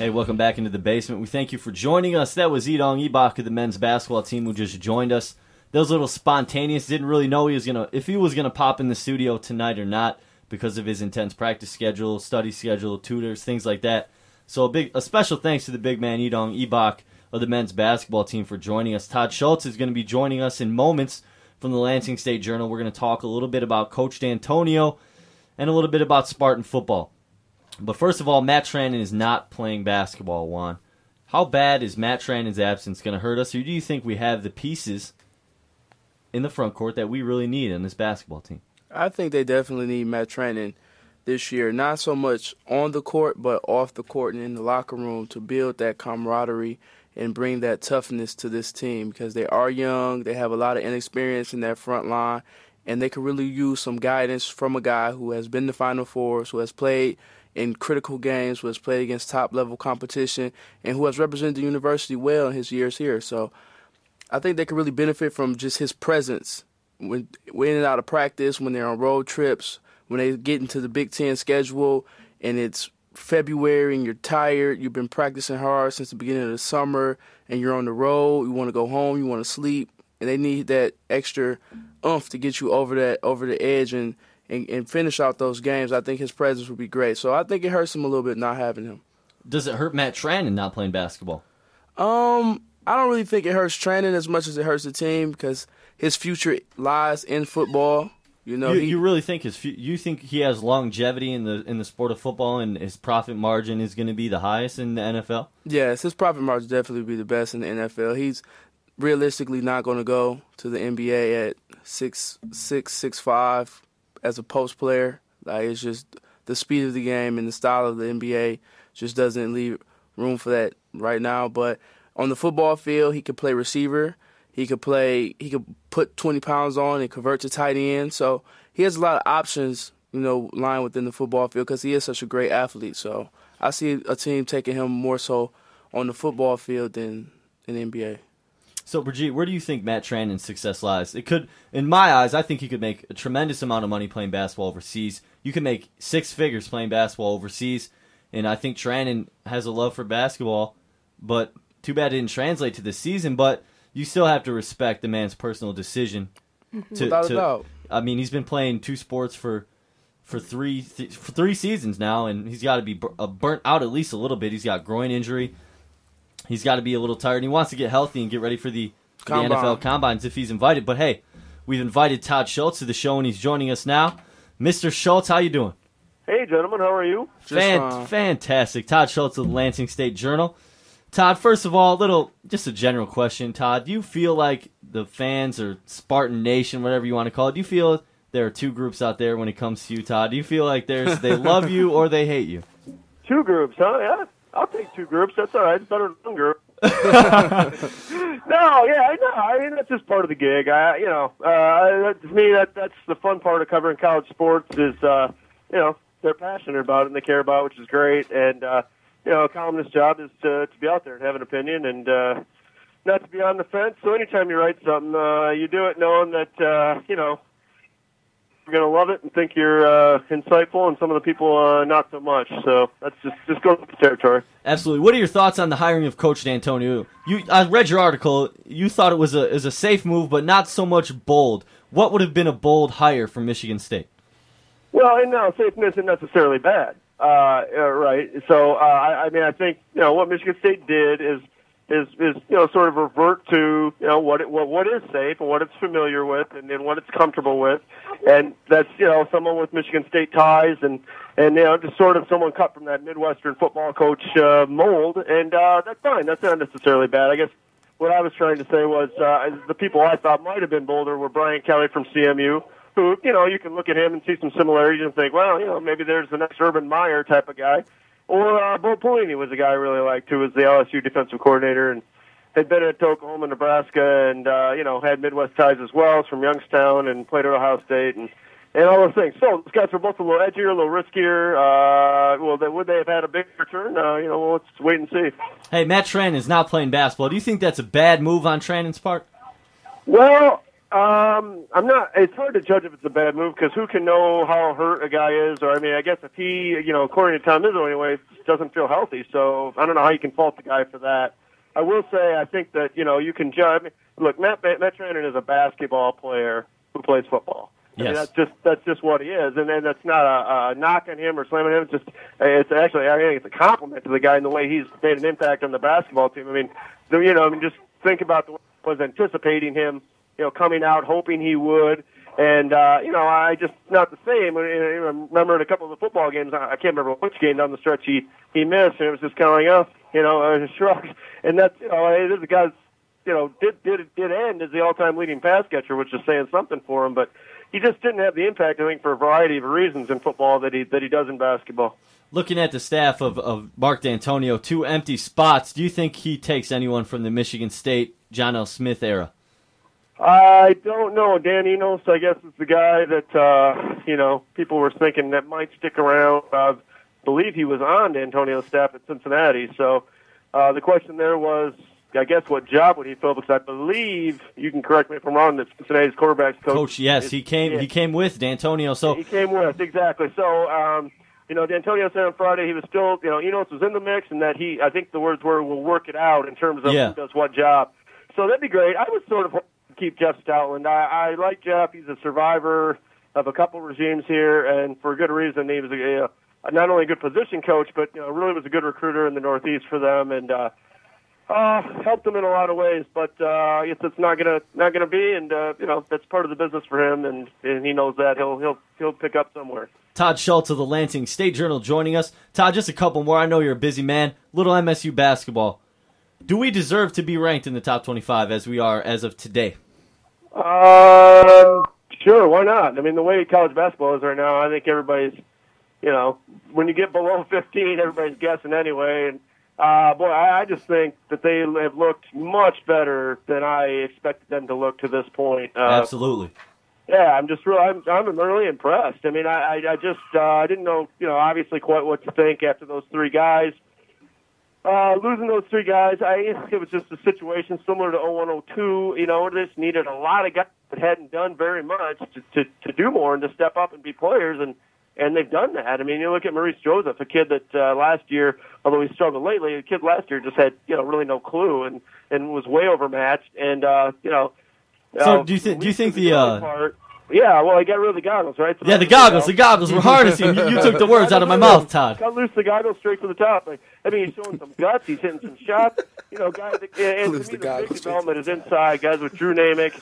Hey, welcome back into the basement. We thank you for joining us. That was Idong Ibok of the men's basketball team who just joined us. those little spontaneous. Didn't really know he was gonna if he was gonna pop in the studio tonight or not because of his intense practice schedule, study schedule, tutors, things like that. So a big a special thanks to the big man Idong Ibok of the men's basketball team for joining us. Todd Schultz is going to be joining us in moments from the Lansing State Journal. We're going to talk a little bit about Coach Dantonio and a little bit about Spartan football. But first of all, Matt Trannon is not playing basketball, Juan. How bad is Matt Trannon's absence going to hurt us, or do you think we have the pieces in the front court that we really need in this basketball team? I think they definitely need Matt Trannon this year, not so much on the court, but off the court and in the locker room to build that camaraderie and bring that toughness to this team because they are young, they have a lot of inexperience in that front line, and they could really use some guidance from a guy who has been to Final Fours, who has played in critical games, who has played against top level competition, and who has represented the university well in his years here. So I think they could really benefit from just his presence when, when in and out of practice, when they're on road trips, when they get into the Big Ten schedule, and it's February and you're tired, you've been practicing hard since the beginning of the summer, and you're on the road, you want to go home, you want to sleep, and they need that extra oomph to get you over that over the edge and, and, and finish out those games. I think his presence would be great. So I think it hurts him a little bit not having him. Does it hurt Matt Trannon not playing basketball? Um, I don't really think it hurts Trannon as much as it hurts the team because his future lies in football. You know, you, he, you really think his you think he has longevity in the in the sport of football, and his profit margin is going to be the highest in the NFL? Yes, his profit margin definitely be the best in the NFL. He's realistically not going to go to the NBA at six six six five as a post player. Like it's just the speed of the game and the style of the NBA just doesn't leave room for that right now. But on the football field, he could play receiver. He could play. He could put 20 pounds on and convert to tight end. So he has a lot of options, you know, lying within the football field because he is such a great athlete. So I see a team taking him more so on the football field than in the NBA. So, Brigitte, where do you think Matt Trannon's success lies? It could, in my eyes, I think he could make a tremendous amount of money playing basketball overseas. You can make six figures playing basketball overseas, and I think Trannon has a love for basketball. But too bad it didn't translate to the season. But you still have to respect the man's personal decision. To, Without a doubt. I mean, he's been playing two sports for for three th- for three seasons now, and he's got to be bur- uh, burnt out at least a little bit. He's got groin injury. He's got to be a little tired. And he wants to get healthy and get ready for the, the NFL combines if he's invited. But hey, we've invited Todd Schultz to the show, and he's joining us now. Mr. Schultz, how you doing? Hey, gentlemen, how are you? Fan- uh, fantastic. Todd Schultz of the Lansing State Journal. Todd, first of all, a little just a general question. Todd, do you feel like the fans or Spartan Nation, whatever you want to call it, do you feel there are two groups out there when it comes to you, Todd? Do you feel like there's they love you or they hate you? Two groups, huh? Yeah, I'll take two groups. That's all right. It's better than one group. no, yeah, I know. I mean, that's just part of the gig. I, you know, uh, to me, that that's the fun part of covering college sports is, uh, you know, they're passionate about it and they care about, it, which is great. And uh, you know, a columnist's job is to to be out there and have an opinion and uh, not to be on the fence. So anytime you write something, uh, you do it knowing that uh, you know you're going to love it and think you're uh, insightful, and some of the people uh, not so much. So that's just just go with the territory. Absolutely. What are your thoughts on the hiring of Coach Dantonio? You, I read your article. You thought it was a is a safe move, but not so much bold. What would have been a bold hire for Michigan State? Well, and no, safeness isn't necessarily bad, uh, uh, right? So, uh, I, I mean, I think you know what Michigan State did is is is you know sort of revert to you know what it, what what is safe and what it's familiar with and, and what it's comfortable with, and that's you know someone with Michigan State ties and and you know just sort of someone cut from that Midwestern football coach uh, mold, and uh, that's fine. That's not necessarily bad. I guess what I was trying to say was uh, the people I thought might have been bolder were Brian Kelly from CMU, who, you know, you can look at him and see some similarities and think, well, you know, maybe there's the next Urban Meyer type of guy. Or uh, Bo Pelini was a guy I really liked, who was the LSU defensive coordinator and had been at Oklahoma, Nebraska, and uh, you know had Midwest ties as well. Is from Youngstown and played at Ohio State and and all those things. So those guys were both a little edgier, a little riskier. Uh, well, they, would they have had a bigger return? Uh, you know, let's wait and see. Hey, Matt Trannon is not playing basketball. Do you think that's a bad move on Trannon's part? Well, um, I'm not. It's hard to judge if it's a bad move because who can know how hurt a guy is? Or I mean, I guess if he, you know, according to Tom Izzo anyway, doesn't feel healthy. So I don't know how you can fault the guy for that. I will say I think that you know you can judge. Look, Matt Matt is a basketball player who plays football. I mean, Yes. that's just that's just what he is, and then that's not a, a knock on him or slamming him. It's just it's actually I think it's a compliment to the guy in the way he's made an impact on the basketball team. I mean, you know, I mean, just think about the way I was anticipating him, you know, coming out, hoping he would, and uh, you know, I just not the same. I remember in a couple of the football games, I can't remember which game down the stretch he he missed, and it was just kind of like, oh, you know, a shrug, and that's you know, hey, this guy's you know, did did did end as the all-time leading pass catcher, which is saying something for him. But he just didn't have the impact, I think, for a variety of reasons in football that he that he does in basketball. Looking at the staff of, of Mark Dantonio, two empty spots. Do you think he takes anyone from the Michigan State John L. Smith era? I don't know. Dan Enos, I guess, is the guy that uh, you know people were thinking that might stick around. I believe he was on Dantonio's staff at Cincinnati. So uh, the question there was, I guess, what job would he fill? Because I believe you can correct me if I'm wrong. That Cincinnati's quarterbacks coach. Coach, yes, is- he came. yeah. He came with Dantonio. So He came with exactly. So, um, you know, Dantonio said on Friday he was still, you know, Enos was in the mix, and that he, I think the words were, "We'll work it out" in terms of Yeah. who does what job. So that'd be great. I was sort of keep Jeff Stoutland. I, I like Jeff. He's a survivor of a couple regimes here, and for good reason. He was a, a not only a good position coach, but you know, really was a good recruiter in the Northeast for them, and. uh uh, helped them in a lot of ways, but uh, I guess it's not gonna not gonna be, and uh, you know that's part of the business for him, and, and he knows that he'll he'll he'll pick up somewhere. Todd Schultz of the Lansing State Journal joining us. Todd, just a couple more. I know you're a busy man. Little MSU basketball. Do we deserve to be ranked in the top 25 as we are as of today? Um, sure, why not? I mean, the way college basketball is right now, I think everybody's, you know, when you get below 15, everybody's guessing anyway. And uh, boy, I, I just think that they have looked much better than I expected them to look to this point. Uh, Absolutely. Yeah, I'm just real. I'm, I'm really impressed. I mean, I, I, I just, uh, I didn't know, you know, obviously quite what to think after those three guys. Uh, losing those three guys, I, it was just a situation similar to 0102. You know, they just needed a lot of guys that hadn't done very much to, to, to do more and to step up and be players, and, and they've done that. I mean, you look at Maurice Joseph, a kid that, uh, last year, although he struggled lately, a kid last year just had, you know, really no clue and, and was way overmatched. And, uh, you know, So uh, do you think? Do you think the? Uh, part. Yeah, well, I got rid of the goggles, right? So yeah, the goggles. The goggles. We're harnessing. You, you took the words out of my mouth, Todd. Got loose the goggles straight to the top. Like, I mean, he's showing some guts. He's hitting some shots. You know, guys. That, and, and Loose to me, the the, goggles big straight development is inside. Guys with Drew Naymick,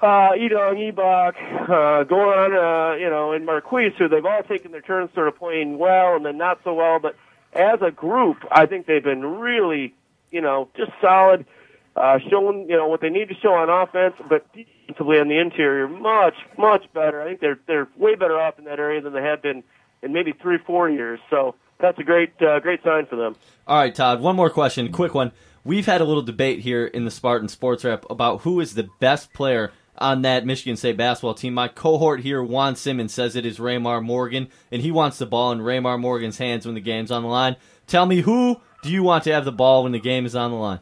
uh, Idong, Ibok, uh, Goran, uh, you know, and Marquise, who they've all taken their turns, sort of playing well and then not so well. But as a group, I think they've been really, you know, just solid. Uh, showing you know what they need to show on offense, but defensively on the interior, much much better. I think they're they're way better off in that area than they have been in maybe three four years. So that's a great uh, great sign for them. All right, Todd. One more question, quick one. We've had a little debate here in the Spartan Sports Wrap about who is the best player on that Michigan State basketball team. My cohort here, Juan Simmons, says it is Raymar Morgan, and he wants the ball in Raymar Morgan's hands when the game's on the line. Tell me, who do you want to have the ball when the game is on the line?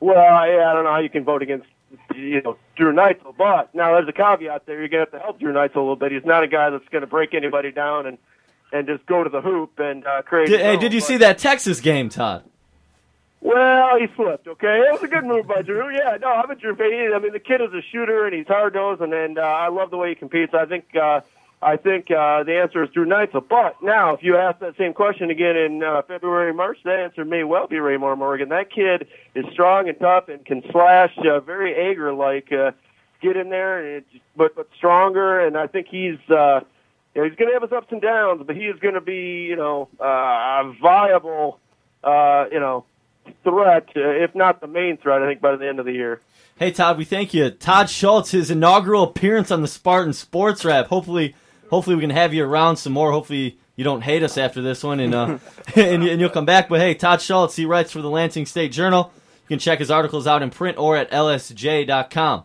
Well, yeah, I don't know how you can vote against you know Drew Neitzel, but now there's a caveat there. You're gonna have to help Drew Neitzel a little bit. He's not a guy that's gonna break anybody down and and just go to the hoop and uh, create. Did, hey, own, did you but- see that Texas game, Todd? Well, he slipped. Okay, it was a good move by Drew. Yeah, no, I'm a Drew fan. I mean, the kid is a shooter and he's hard nosed, and, and uh, I love the way he competes. I think uh, I think uh, the answer is Drew Neitzel. But now, if you ask that same question again in uh, February, March, the answer may well be Raymar Morgan. That kid is strong and tough and can slash uh, very Ager like. Uh, get in there, and it, but but stronger. And I think he's. Uh, he's going to have his ups and downs, but he is going to be, you know, uh, a viable, uh, you know, threat, uh, if not the main threat. I think by the end of the year. Hey Todd, we thank you. Todd Schultz, his inaugural appearance on the Spartan Sports Wrap. Hopefully, hopefully we can have you around some more. Hopefully you don't hate us after this one, and uh, and, and you'll come back. But hey, Todd Schultz, he writes for the Lansing State Journal. You can check his articles out in print or at lsj.com.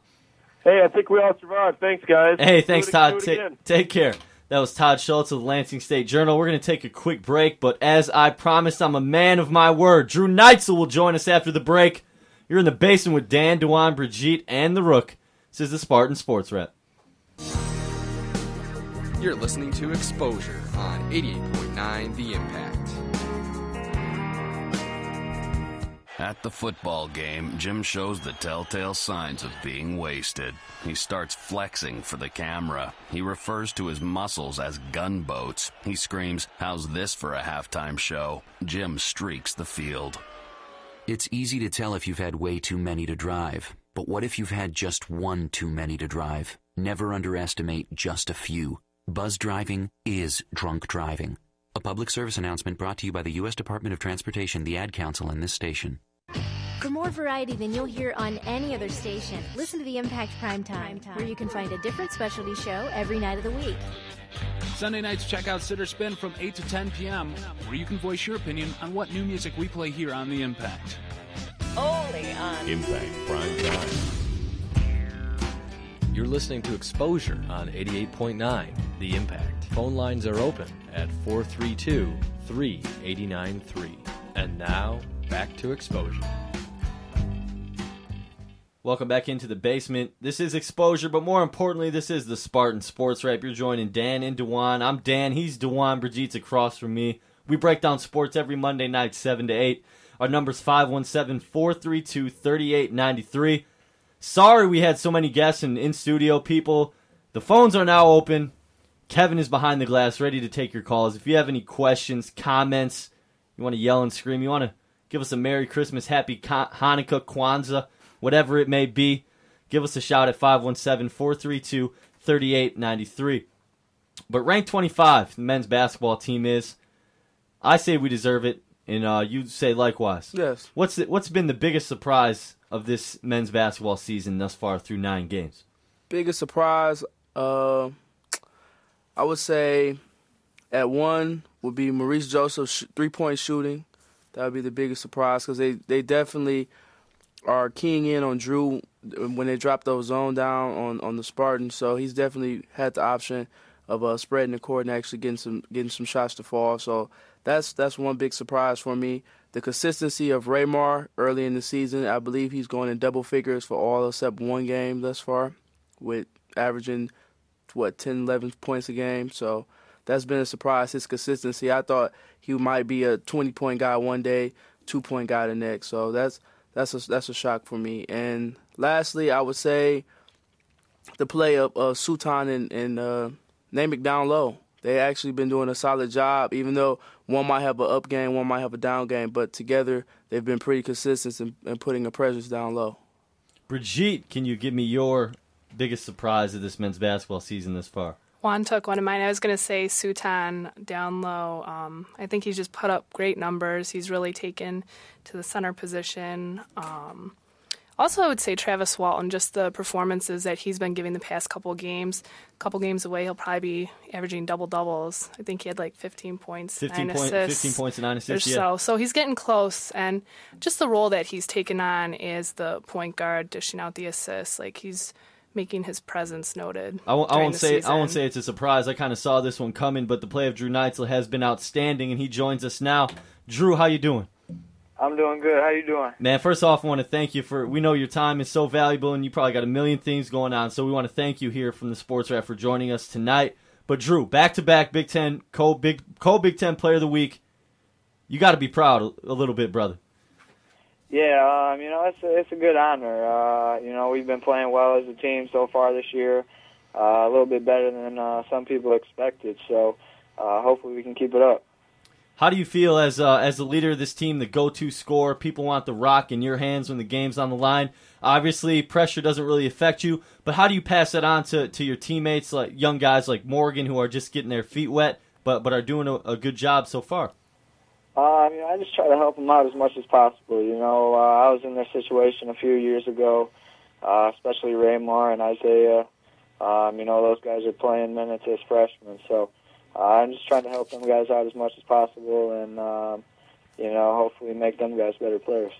Hey, I think we all survived. Thanks, guys. Hey, thanks, it- Todd. do Ta- take care. That was Todd Schultz of the Lansing State Journal. We're going to take a quick break, but as I promised, I'm a man of my word. Drew Neitzel will join us after the break. You're in the basement with Dan, Dewan, Brigitte, and the Rook. This is the Spartan Sports Wrap. You're listening to Exposure on 88.9 The Impact. At the football game, Jim shows the telltale signs of being wasted. He starts flexing for the camera. He refers to his muscles as gunboats. He screams, How's this for a halftime show? Jim streaks the field. It's easy to tell if you've had way too many to drive. But what if you've had just one too many to drive? Never underestimate just a few. Buzz driving is drunk driving. A public service announcement brought to you by the U.S. Department of Transportation, the Ad Council, and this station. For more variety than you'll hear on any other station, listen to the Impact Prime Time, where you can find a different specialty show every night of the week. Sunday nights, check out Sitter Spin from 8 to 10 p.m., where you can voice your opinion on what new music we play here on The Impact. Only on Impact Prime Time. You're listening to Exposure on 88.9 The Impact. Phone lines are open at 432 3893. And now, back to Exposure. Welcome back into the basement. This is Exposure, but more importantly, this is the Spartan Sports Wrap. You're joining Dan and Dewan. I'm Dan. He's Dewan. Brigitte's across from me. We break down sports every Monday night, 7 to 8. Our number's 517 432 3893. Sorry we had so many guests and in studio people. The phones are now open. Kevin is behind the glass, ready to take your calls. If you have any questions, comments, you want to yell and scream, you want to give us a Merry Christmas, Happy Hanukkah, Kwanzaa, whatever it may be, give us a shout at 517 432 3893. But ranked 25, the men's basketball team is. I say we deserve it, and uh, you say likewise. Yes. What's the, what's been the biggest surprise of this men's basketball season thus far through nine games? Biggest surprise, uh, I would say, at one would be Maurice Joseph's three point shooting. That would be the biggest surprise because they, they definitely are keying in on Drew when they drop those zone down on, on the Spartan. So he's definitely had the option of uh, spreading the court and actually getting some getting some shots to fall. So that's that's one big surprise for me. The consistency of Raymar early in the season, I believe he's going in double figures for all except one game thus far, with averaging what 10, 11 points a game. So that's been a surprise. His consistency. I thought he might be a 20 point guy one day, two point guy the next. So that's that's a that's a shock for me. And lastly, I would say the play of uh, Suton and, and uh, Naymick down low. They actually been doing a solid job, even though one might have an up game, one might have a down game, but together they've been pretty consistent in, in putting a presence down low. Brigitte, can you give me your biggest surprise of this men's basketball season this far? Juan took one of mine. I was going to say Suton down low. Um, I think he's just put up great numbers. He's really taken to the center position. Um, also, I would say Travis Walton, just the performances that he's been giving the past couple games. A couple games away, he'll probably be averaging double doubles. I think he had like 15 points, 15, nine point, assists 15 points and nine assists, or yeah. so. So he's getting close, and just the role that he's taken on is the point guard, dishing out the assists. Like he's making his presence noted. I won't, I won't the say season. I won't say it's a surprise. I kind of saw this one coming, but the play of Drew Neitzel has been outstanding, and he joins us now. Drew, how you doing? I'm doing good. How you doing? Man, first off, I want to thank you for. We know your time is so valuable, and you probably got a million things going on. So we want to thank you here from the Sports Wrap for joining us tonight. But Drew, back to back Big Ten co Big co Big Ten Player of the Week. You got to be proud a, a little bit, brother. Yeah, um, you know, it's a, it's a good honor. Uh, you know, we've been playing well as a team so far this year, uh, a little bit better than uh, some people expected. So uh, hopefully we can keep it up. How do you feel as uh, as the leader of this team, the go-to scorer? People want the rock in your hands when the game's on the line. Obviously, pressure doesn't really affect you, but how do you pass that on to, to your teammates, like young guys like Morgan, who are just getting their feet wet, but but are doing a, a good job so far? Uh, I mean, I just try to help them out as much as possible. You know, uh, I was in their situation a few years ago, uh, especially Raymar and Isaiah. Um, you know, those guys are playing minutes as freshmen, so uh, I'm just trying to help them guys out as much as possible, and um, you know, hopefully make them guys better players.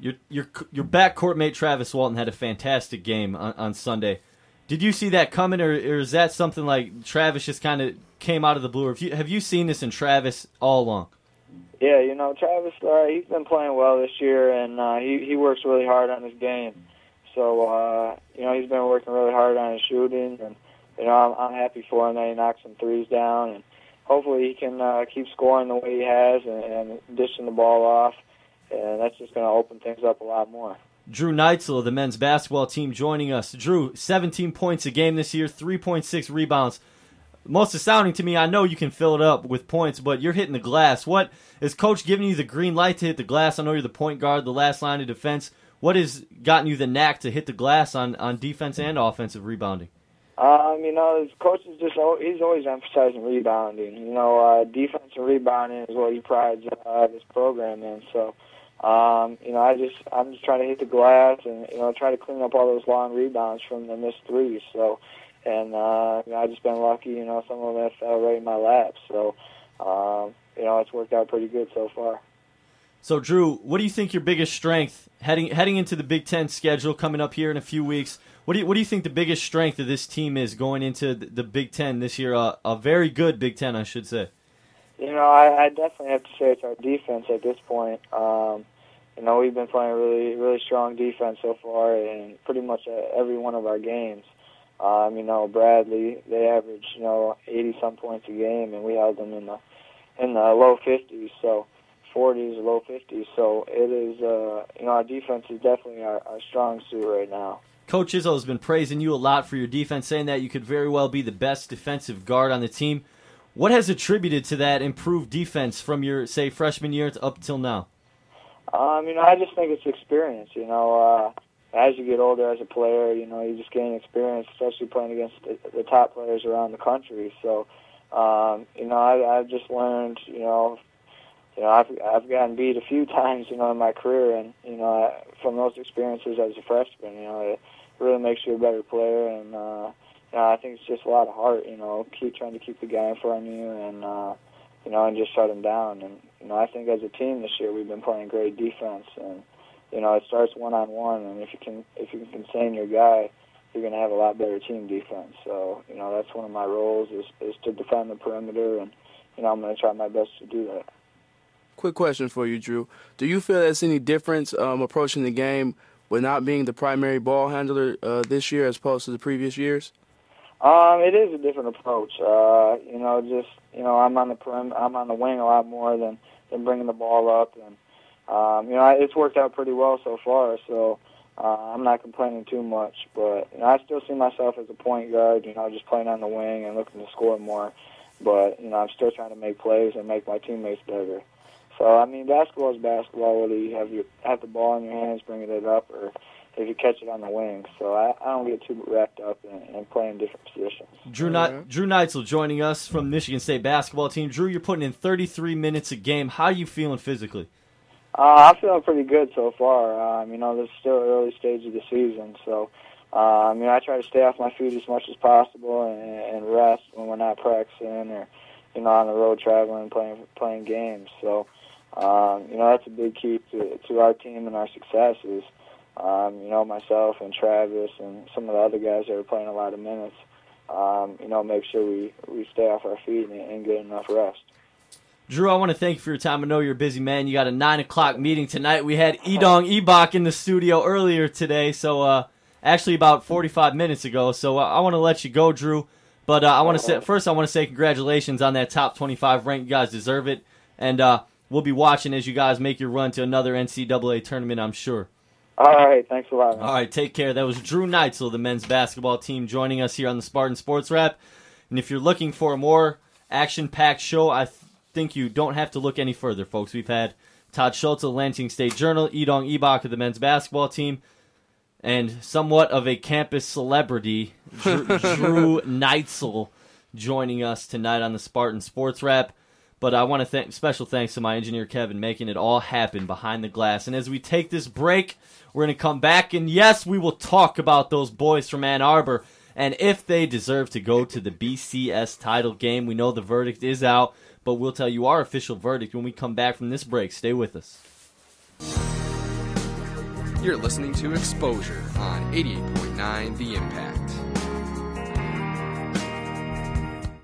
Your your your backcourt mate Travis Walton had a fantastic game on, on Sunday. Did you see that coming, or, or is that something like Travis just kind of came out of the blue? Have you have you seen this in Travis all along? Yeah, you know, Travis, uh, he's been playing well this year, and uh, he he works really hard on his game. So, uh, you know, he's been working really hard on his shooting, and you know, I'm, I'm happy for him that he knocks some threes down, and hopefully he can uh, keep scoring the way he has and, and dishing the ball off. and that's just going to open things up a lot more. Drew Neitzel of the men's basketball team joining us. Drew, 17 points a game this year, 3.6 rebounds. Most astounding to me, I know you can fill it up with points, but you're hitting the glass. What is coach giving you the green light to hit the glass? I know you're the point guard, the last line of defense. What has gotten you the knack to hit the glass on, on defense and offensive rebounding? Um, you know, his coach is just he's always emphasizing rebounding. You know, uh, defense and rebounding is what he prides uh, program in. So, um, you know, I just I'm just trying to hit the glass and you know try to clean up all those long rebounds from the missed threes. So, and uh, you know, I've just been lucky. You know, some of them fell right in my lap. So, um, you know, it's worked out pretty good so far. So, Drew, what do you think your biggest strength heading heading into the Big Ten schedule coming up here in a few weeks? What do you what do you think the biggest strength of this team is going into the, Big Ten this year? Uh, a very good Big Ten, I should say. You know, I, I definitely have to say it's our defense at this point. Um, you know, we've been playing really, really strong defense so far in pretty much uh, every one of our games. Um, you know, Bradley, they average, you know, 80 some points a game, and we held them in the in the low 50s, so 40s, low 50s. So it is, uh, you know, our defense is definitely our, our strong suit right now. Coach Izzo has been praising you a lot for your defense, saying that you could very well be the best defensive guard on the team. What has attributed to that improved defense from your, say, freshman year to up till now? Um, you know, I just think it's experience. You know, uh, as you get older as a player, you know, you just gain experience, especially playing against the, the top players around the country. So, um, you know, I, I've just learned, you know, you know, I've I've gotten beat a few times, you know, in my career, and you know, I, from those experiences as a freshman, you know, it really makes you a better player, and uh, you know, I think it's just a lot of heart, you know, keep trying to keep the guy in front of you, and uh, you know, and just shut him down, and you know, I think as a team this year we've been playing great defense, and you know, it starts one on one, and if you can if you can contain your guy, you're going to have a lot better team defense. So, you know, that's one of my roles is is to defend the perimeter, and you know, I'm going to try my best to do that. Quick question for you, Drew. Do you feel there's any difference um, approaching the game with not being the primary ball handler uh, this year as opposed to the previous years? Um, it is a different approach. Uh, you know, just you know, I'm on the perim- I'm on the wing a lot more than than bringing the ball up, and um, you know, it's worked out pretty well so far. So uh, I'm not complaining too much, but you know, I still see myself as a point guard. You know, just playing on the wing and looking to score more. But you know, I'm still trying to make plays and make my teammates better. So I mean, basketball is basketball. Whether you have your have the ball in your hands, bringing it up, or if you catch it on the wing. So I, I don't get too wrapped up in, in playing different positions. Drew, Ni- Drew Neitzel joining us from Michigan State basketball team. Drew, you're putting in 33 minutes a game. How are you feeling physically? Uh, I'm feeling pretty good so far. Um, you know, this is still early stage of the season, so um, you know, I try to stay off my feet as much as possible and, and rest when we're not practicing or you know on the road traveling, playing playing games. So um, you know, that's a big key to to our team and our success is um, you know myself and Travis and some of the other guys that are playing a lot of minutes. Um, you know, make sure we we stay off our feet and, and get enough rest. Drew, I want to thank you for your time. I know you're a busy man. You got a nine o'clock meeting tonight. We had Idong Ibok in the studio earlier today, so uh, actually about 45 minutes ago. So uh, I want to let you go, Drew. But uh, I want to say first, I want to say congratulations on that top 25 rank. You guys deserve it, and uh, we'll be watching as you guys make your run to another NCAA tournament. I'm sure. All right, thanks a lot. Man. All right, take care. That was Drew Neitzel, the men's basketball team, joining us here on the Spartan Sports Wrap. And if you're looking for a more action-packed show, I th- think you don't have to look any further, folks. We've had Todd Schultz of Lansing State Journal, Idong Ibok of the men's basketball team, and somewhat of a campus celebrity, Drew, Drew Neitzel, joining us tonight on the Spartan Sports Wrap. But I want to thank special thanks to my engineer Kevin making it all happen behind the glass. And as we take this break, we're going to come back and yes, we will talk about those boys from Ann Arbor and if they deserve to go to the BCS title game. We know the verdict is out, but we'll tell you our official verdict when we come back from this break. Stay with us. You're listening to Exposure on 88.9 The Impact.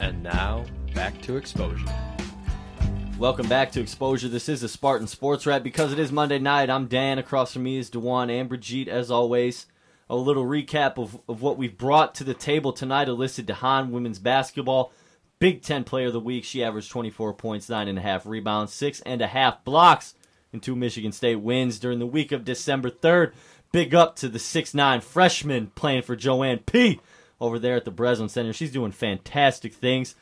And now, back to Exposure. Welcome back to Exposure. This is a Spartan Sports Wrap. Because it is Monday night, I'm Dan. Across from me is Dewan and Brigitte, as always. A little recap of, of what we've brought to the table tonight. Alyssa DeHaan, women's basketball, Big Ten Player of the Week. She averaged 24 points, 9.5 rebounds, 6.5 blocks, and two Michigan State wins during the week of December 3rd. Big up to the 6'9 freshman playing for Joanne P. over there at the Breslin Center. She's doing fantastic things.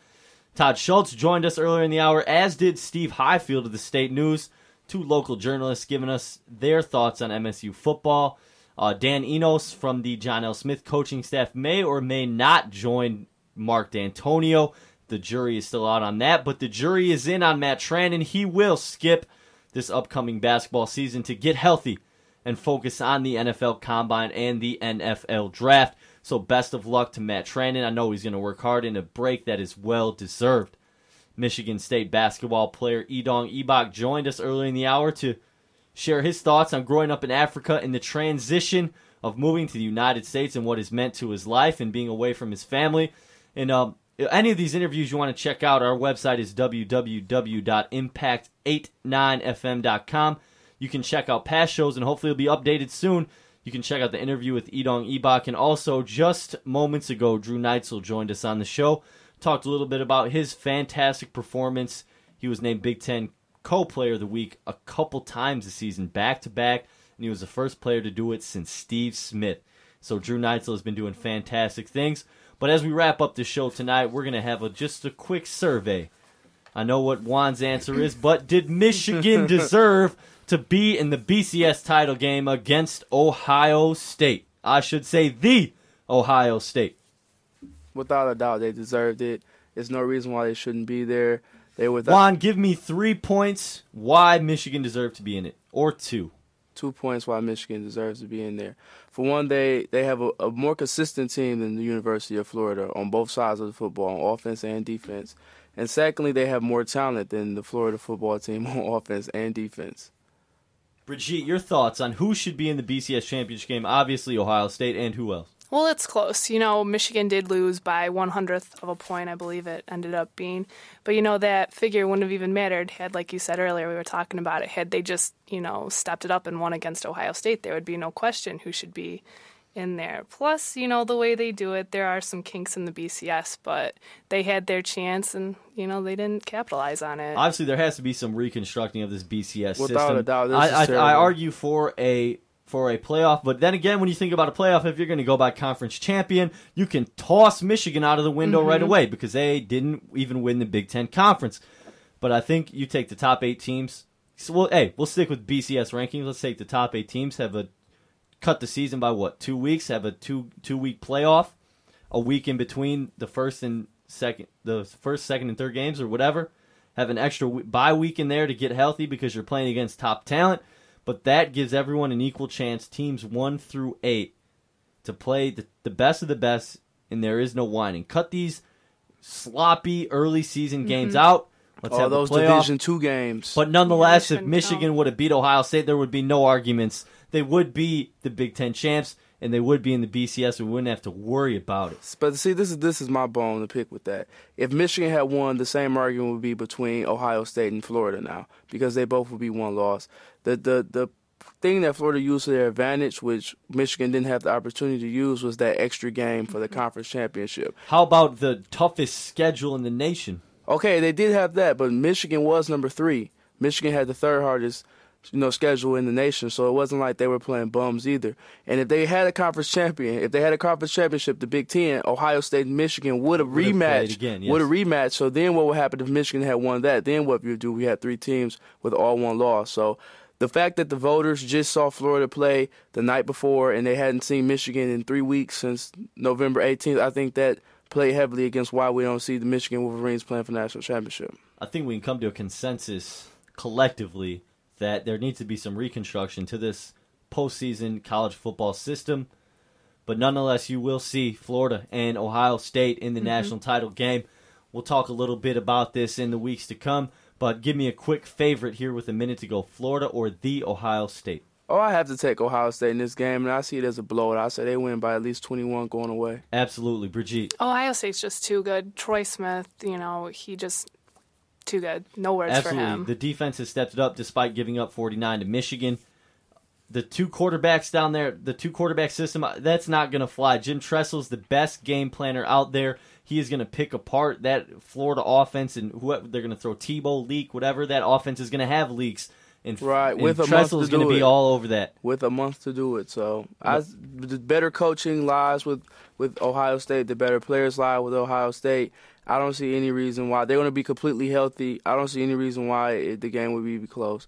Todd Schultz joined us earlier in the hour, as did Steve Highfield of the State News, two local journalists giving us their thoughts on MSU football. Uh, Dan Enos from the John L. Smith coaching staff may or may not join Mark Dantonio. The jury is still out on that, but the jury is in on Matt Trannon. He will skip this upcoming basketball season to get healthy and focus on the NFL Combine and the NFL Draft. So best of luck to Matt Trannon. I know he's going to work hard in a break that is well deserved. Michigan State basketball player Idong Ibok joined us earlier in the hour to share his thoughts on growing up in Africa and the transition of moving to the United States and what it's meant to his life and being away from his family. And um, any of these interviews you want to check out, our website is www.impact89fm.com. You can check out past shows and hopefully it'll be updated soon. You can check out the interview with Idong Ibok. And also, just moments ago, Drew Neitzel joined us on the show. Talked a little bit about his fantastic performance. He was named Big Ten co player of the week a couple times this season, back to back. And he was the first player to do it since Steve Smith. So Drew Neitzel has been doing fantastic things. But as we wrap up the show tonight, we're going to have a, just a quick survey. I know what Juan's answer is, but did Michigan deserve to be in the BCS title game against Ohio State? I should say the Ohio State. Without a doubt, they deserved it. There's no reason why they shouldn't be there. They were Juan, give me three points why Michigan deserved to be in it, or two. Two points why Michigan deserves to be in there. For one, they they have a, a more consistent team than the University of Florida on both sides of the football, on offense and defense. And secondly, they have more talent than the Florida football team on offense and defense. Brigitte, your thoughts on who should be in the BCS championship game? Obviously, Ohio State, and who else? Well, it's close. You know, Michigan did lose by one hundredth of a point, I believe it ended up being. But you know, that figure wouldn't have even mattered had, like you said earlier, we were talking about it. Had they just, you know, stepped it up and won against Ohio State, there would be no question who should be in there. Plus, you know, the way they do it, there are some kinks in the BCS, but they had their chance and, you know, they didn't capitalize on it. Obviously, there has to be some reconstructing of this BCS Without system. a doubt, this I, is I, terrible. I argue for a for a playoff, but then again, when you think about a playoff, if you're going to go by conference champion, you can toss Michigan out of the window right Mhm. away because they didn't even win the Big Ten conference. But I think you take the top eight teams. So, well, hey, we'll stick with BCS rankings. Let's take the top eight teams. Have a cut the season by what two weeks? Have a two two week playoff, a week in between the first and second, the first, second, and third games or whatever. Have an extra w- bye week in there to get healthy because you're playing against top talent. But that gives everyone an equal chance, teams one through eight, to play the, the best of the best, and there is no whining. Cut these sloppy early season games Mhm. out. Let's All have those the playoff. Division two games. But nonetheless, Yeah, if Michigan shouldn't would have beat Ohio State, there would be no arguments. They would be the Big Ten champs, and they would be in the BCS. And we wouldn't have to worry about it. But see, this is this is my bone to pick with that. If Michigan had won, the same argument would be between Ohio State and Florida now because they both would be one loss. The the the thing that Florida used to their advantage, which Michigan didn't have the opportunity to use, was that extra game for the mm-hmm. conference championship. How about the toughest schedule in the nation? Okay, they did have that, but Michigan was number three. Michigan had the third hardest you know schedule in the nation. So it wasn't like they were playing bums either. And if they had a conference champion, if they had a conference championship, the Big Ten, Ohio State and Michigan would have Would rematched. again, Would yes. have rematched. So then what would happen if Michigan had won that? Then what would you do? We had three teams with all one loss. So the fact that the voters just saw Florida play the night before and they hadn't seen Michigan in three weeks since November 18th, I think that played heavily against why we don't see the Michigan Wolverines playing for national championship. I think we can come to a consensus collectively that there needs to be some reconstruction to this postseason college football system. But nonetheless, you will see Florida and Ohio State in the Mm-hmm. Mhm. national title game. We'll talk a little bit about this in the weeks to come. But give me a quick favorite here with a minute to go Florida or the Ohio State? Oh, I have to take Ohio State in this game, and I see it as a blowout. I say they win by at least 21 going away. Absolutely, Brigitte. Ohio State's just too good. Troy Smith, you know, he just too good. No words for him. The defense has stepped it up despite giving up 49 to Michigan. The two quarterbacks down there, the two quarterback system, uh, that's not going to fly. Jim Tressel's the best game planner out there. He is going to pick apart that Florida offense and whoever they're going to throw Tebow Leak, whatever that offense is going to have leaks. And, Right, and with a month Tressel to is going do to be it. all over that. with a month to do it. So I, the better coaching lies with, with Ohio State. The better players lie with Ohio State. I don't see any reason why they're going to be completely healthy. I don't see any reason why it, the game would be close.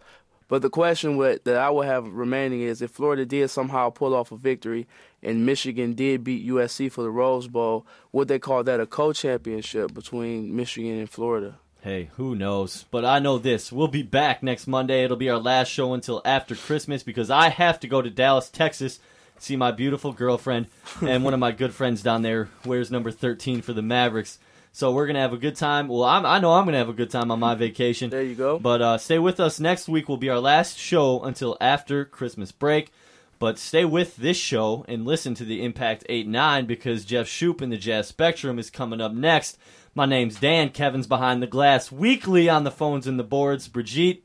But the question with, that I would have remaining is if Florida did somehow pull off a victory and Michigan did beat USC for the Rose Bowl, would they call that a co-championship between Michigan and Florida? Hey, who knows? But I know this. We'll be back next Monday. It'll be our last show until after Christmas because I have to go to Dallas, Texas, see my beautiful girlfriend and one of my good friends down there wears number 13 for the Mavericks. So we're gonna have a good time. Well, I'm, I know I'm gonna have a good time on my vacation. There you go. But uh, stay with us. Next week will be our last show until after Christmas break. But stay with this show and listen to the Impact 8 9 because Jeff Shoop in the Jazz Spectrum is coming up next. My name's Dan. Kevin's behind the glass weekly on the phones and the boards. Brigitte,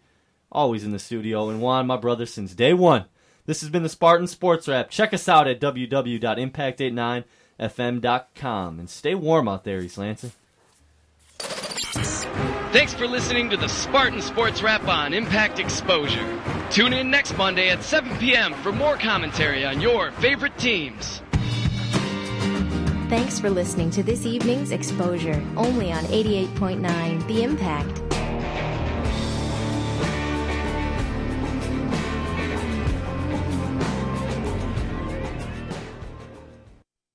always in the studio. And Juan, my brother, since day one. This has been the Spartan Sports Wrap. Check us out at www.impact89fm.com. And stay warm out there, East Lansing. Thanks for listening to the Spartan Sports Wrap on Impact Exposure. Tune in next Monday at 7 p.m. for more commentary on your favorite teams. Thanks for listening to this evening's exposure, only on 88.9 The Impact.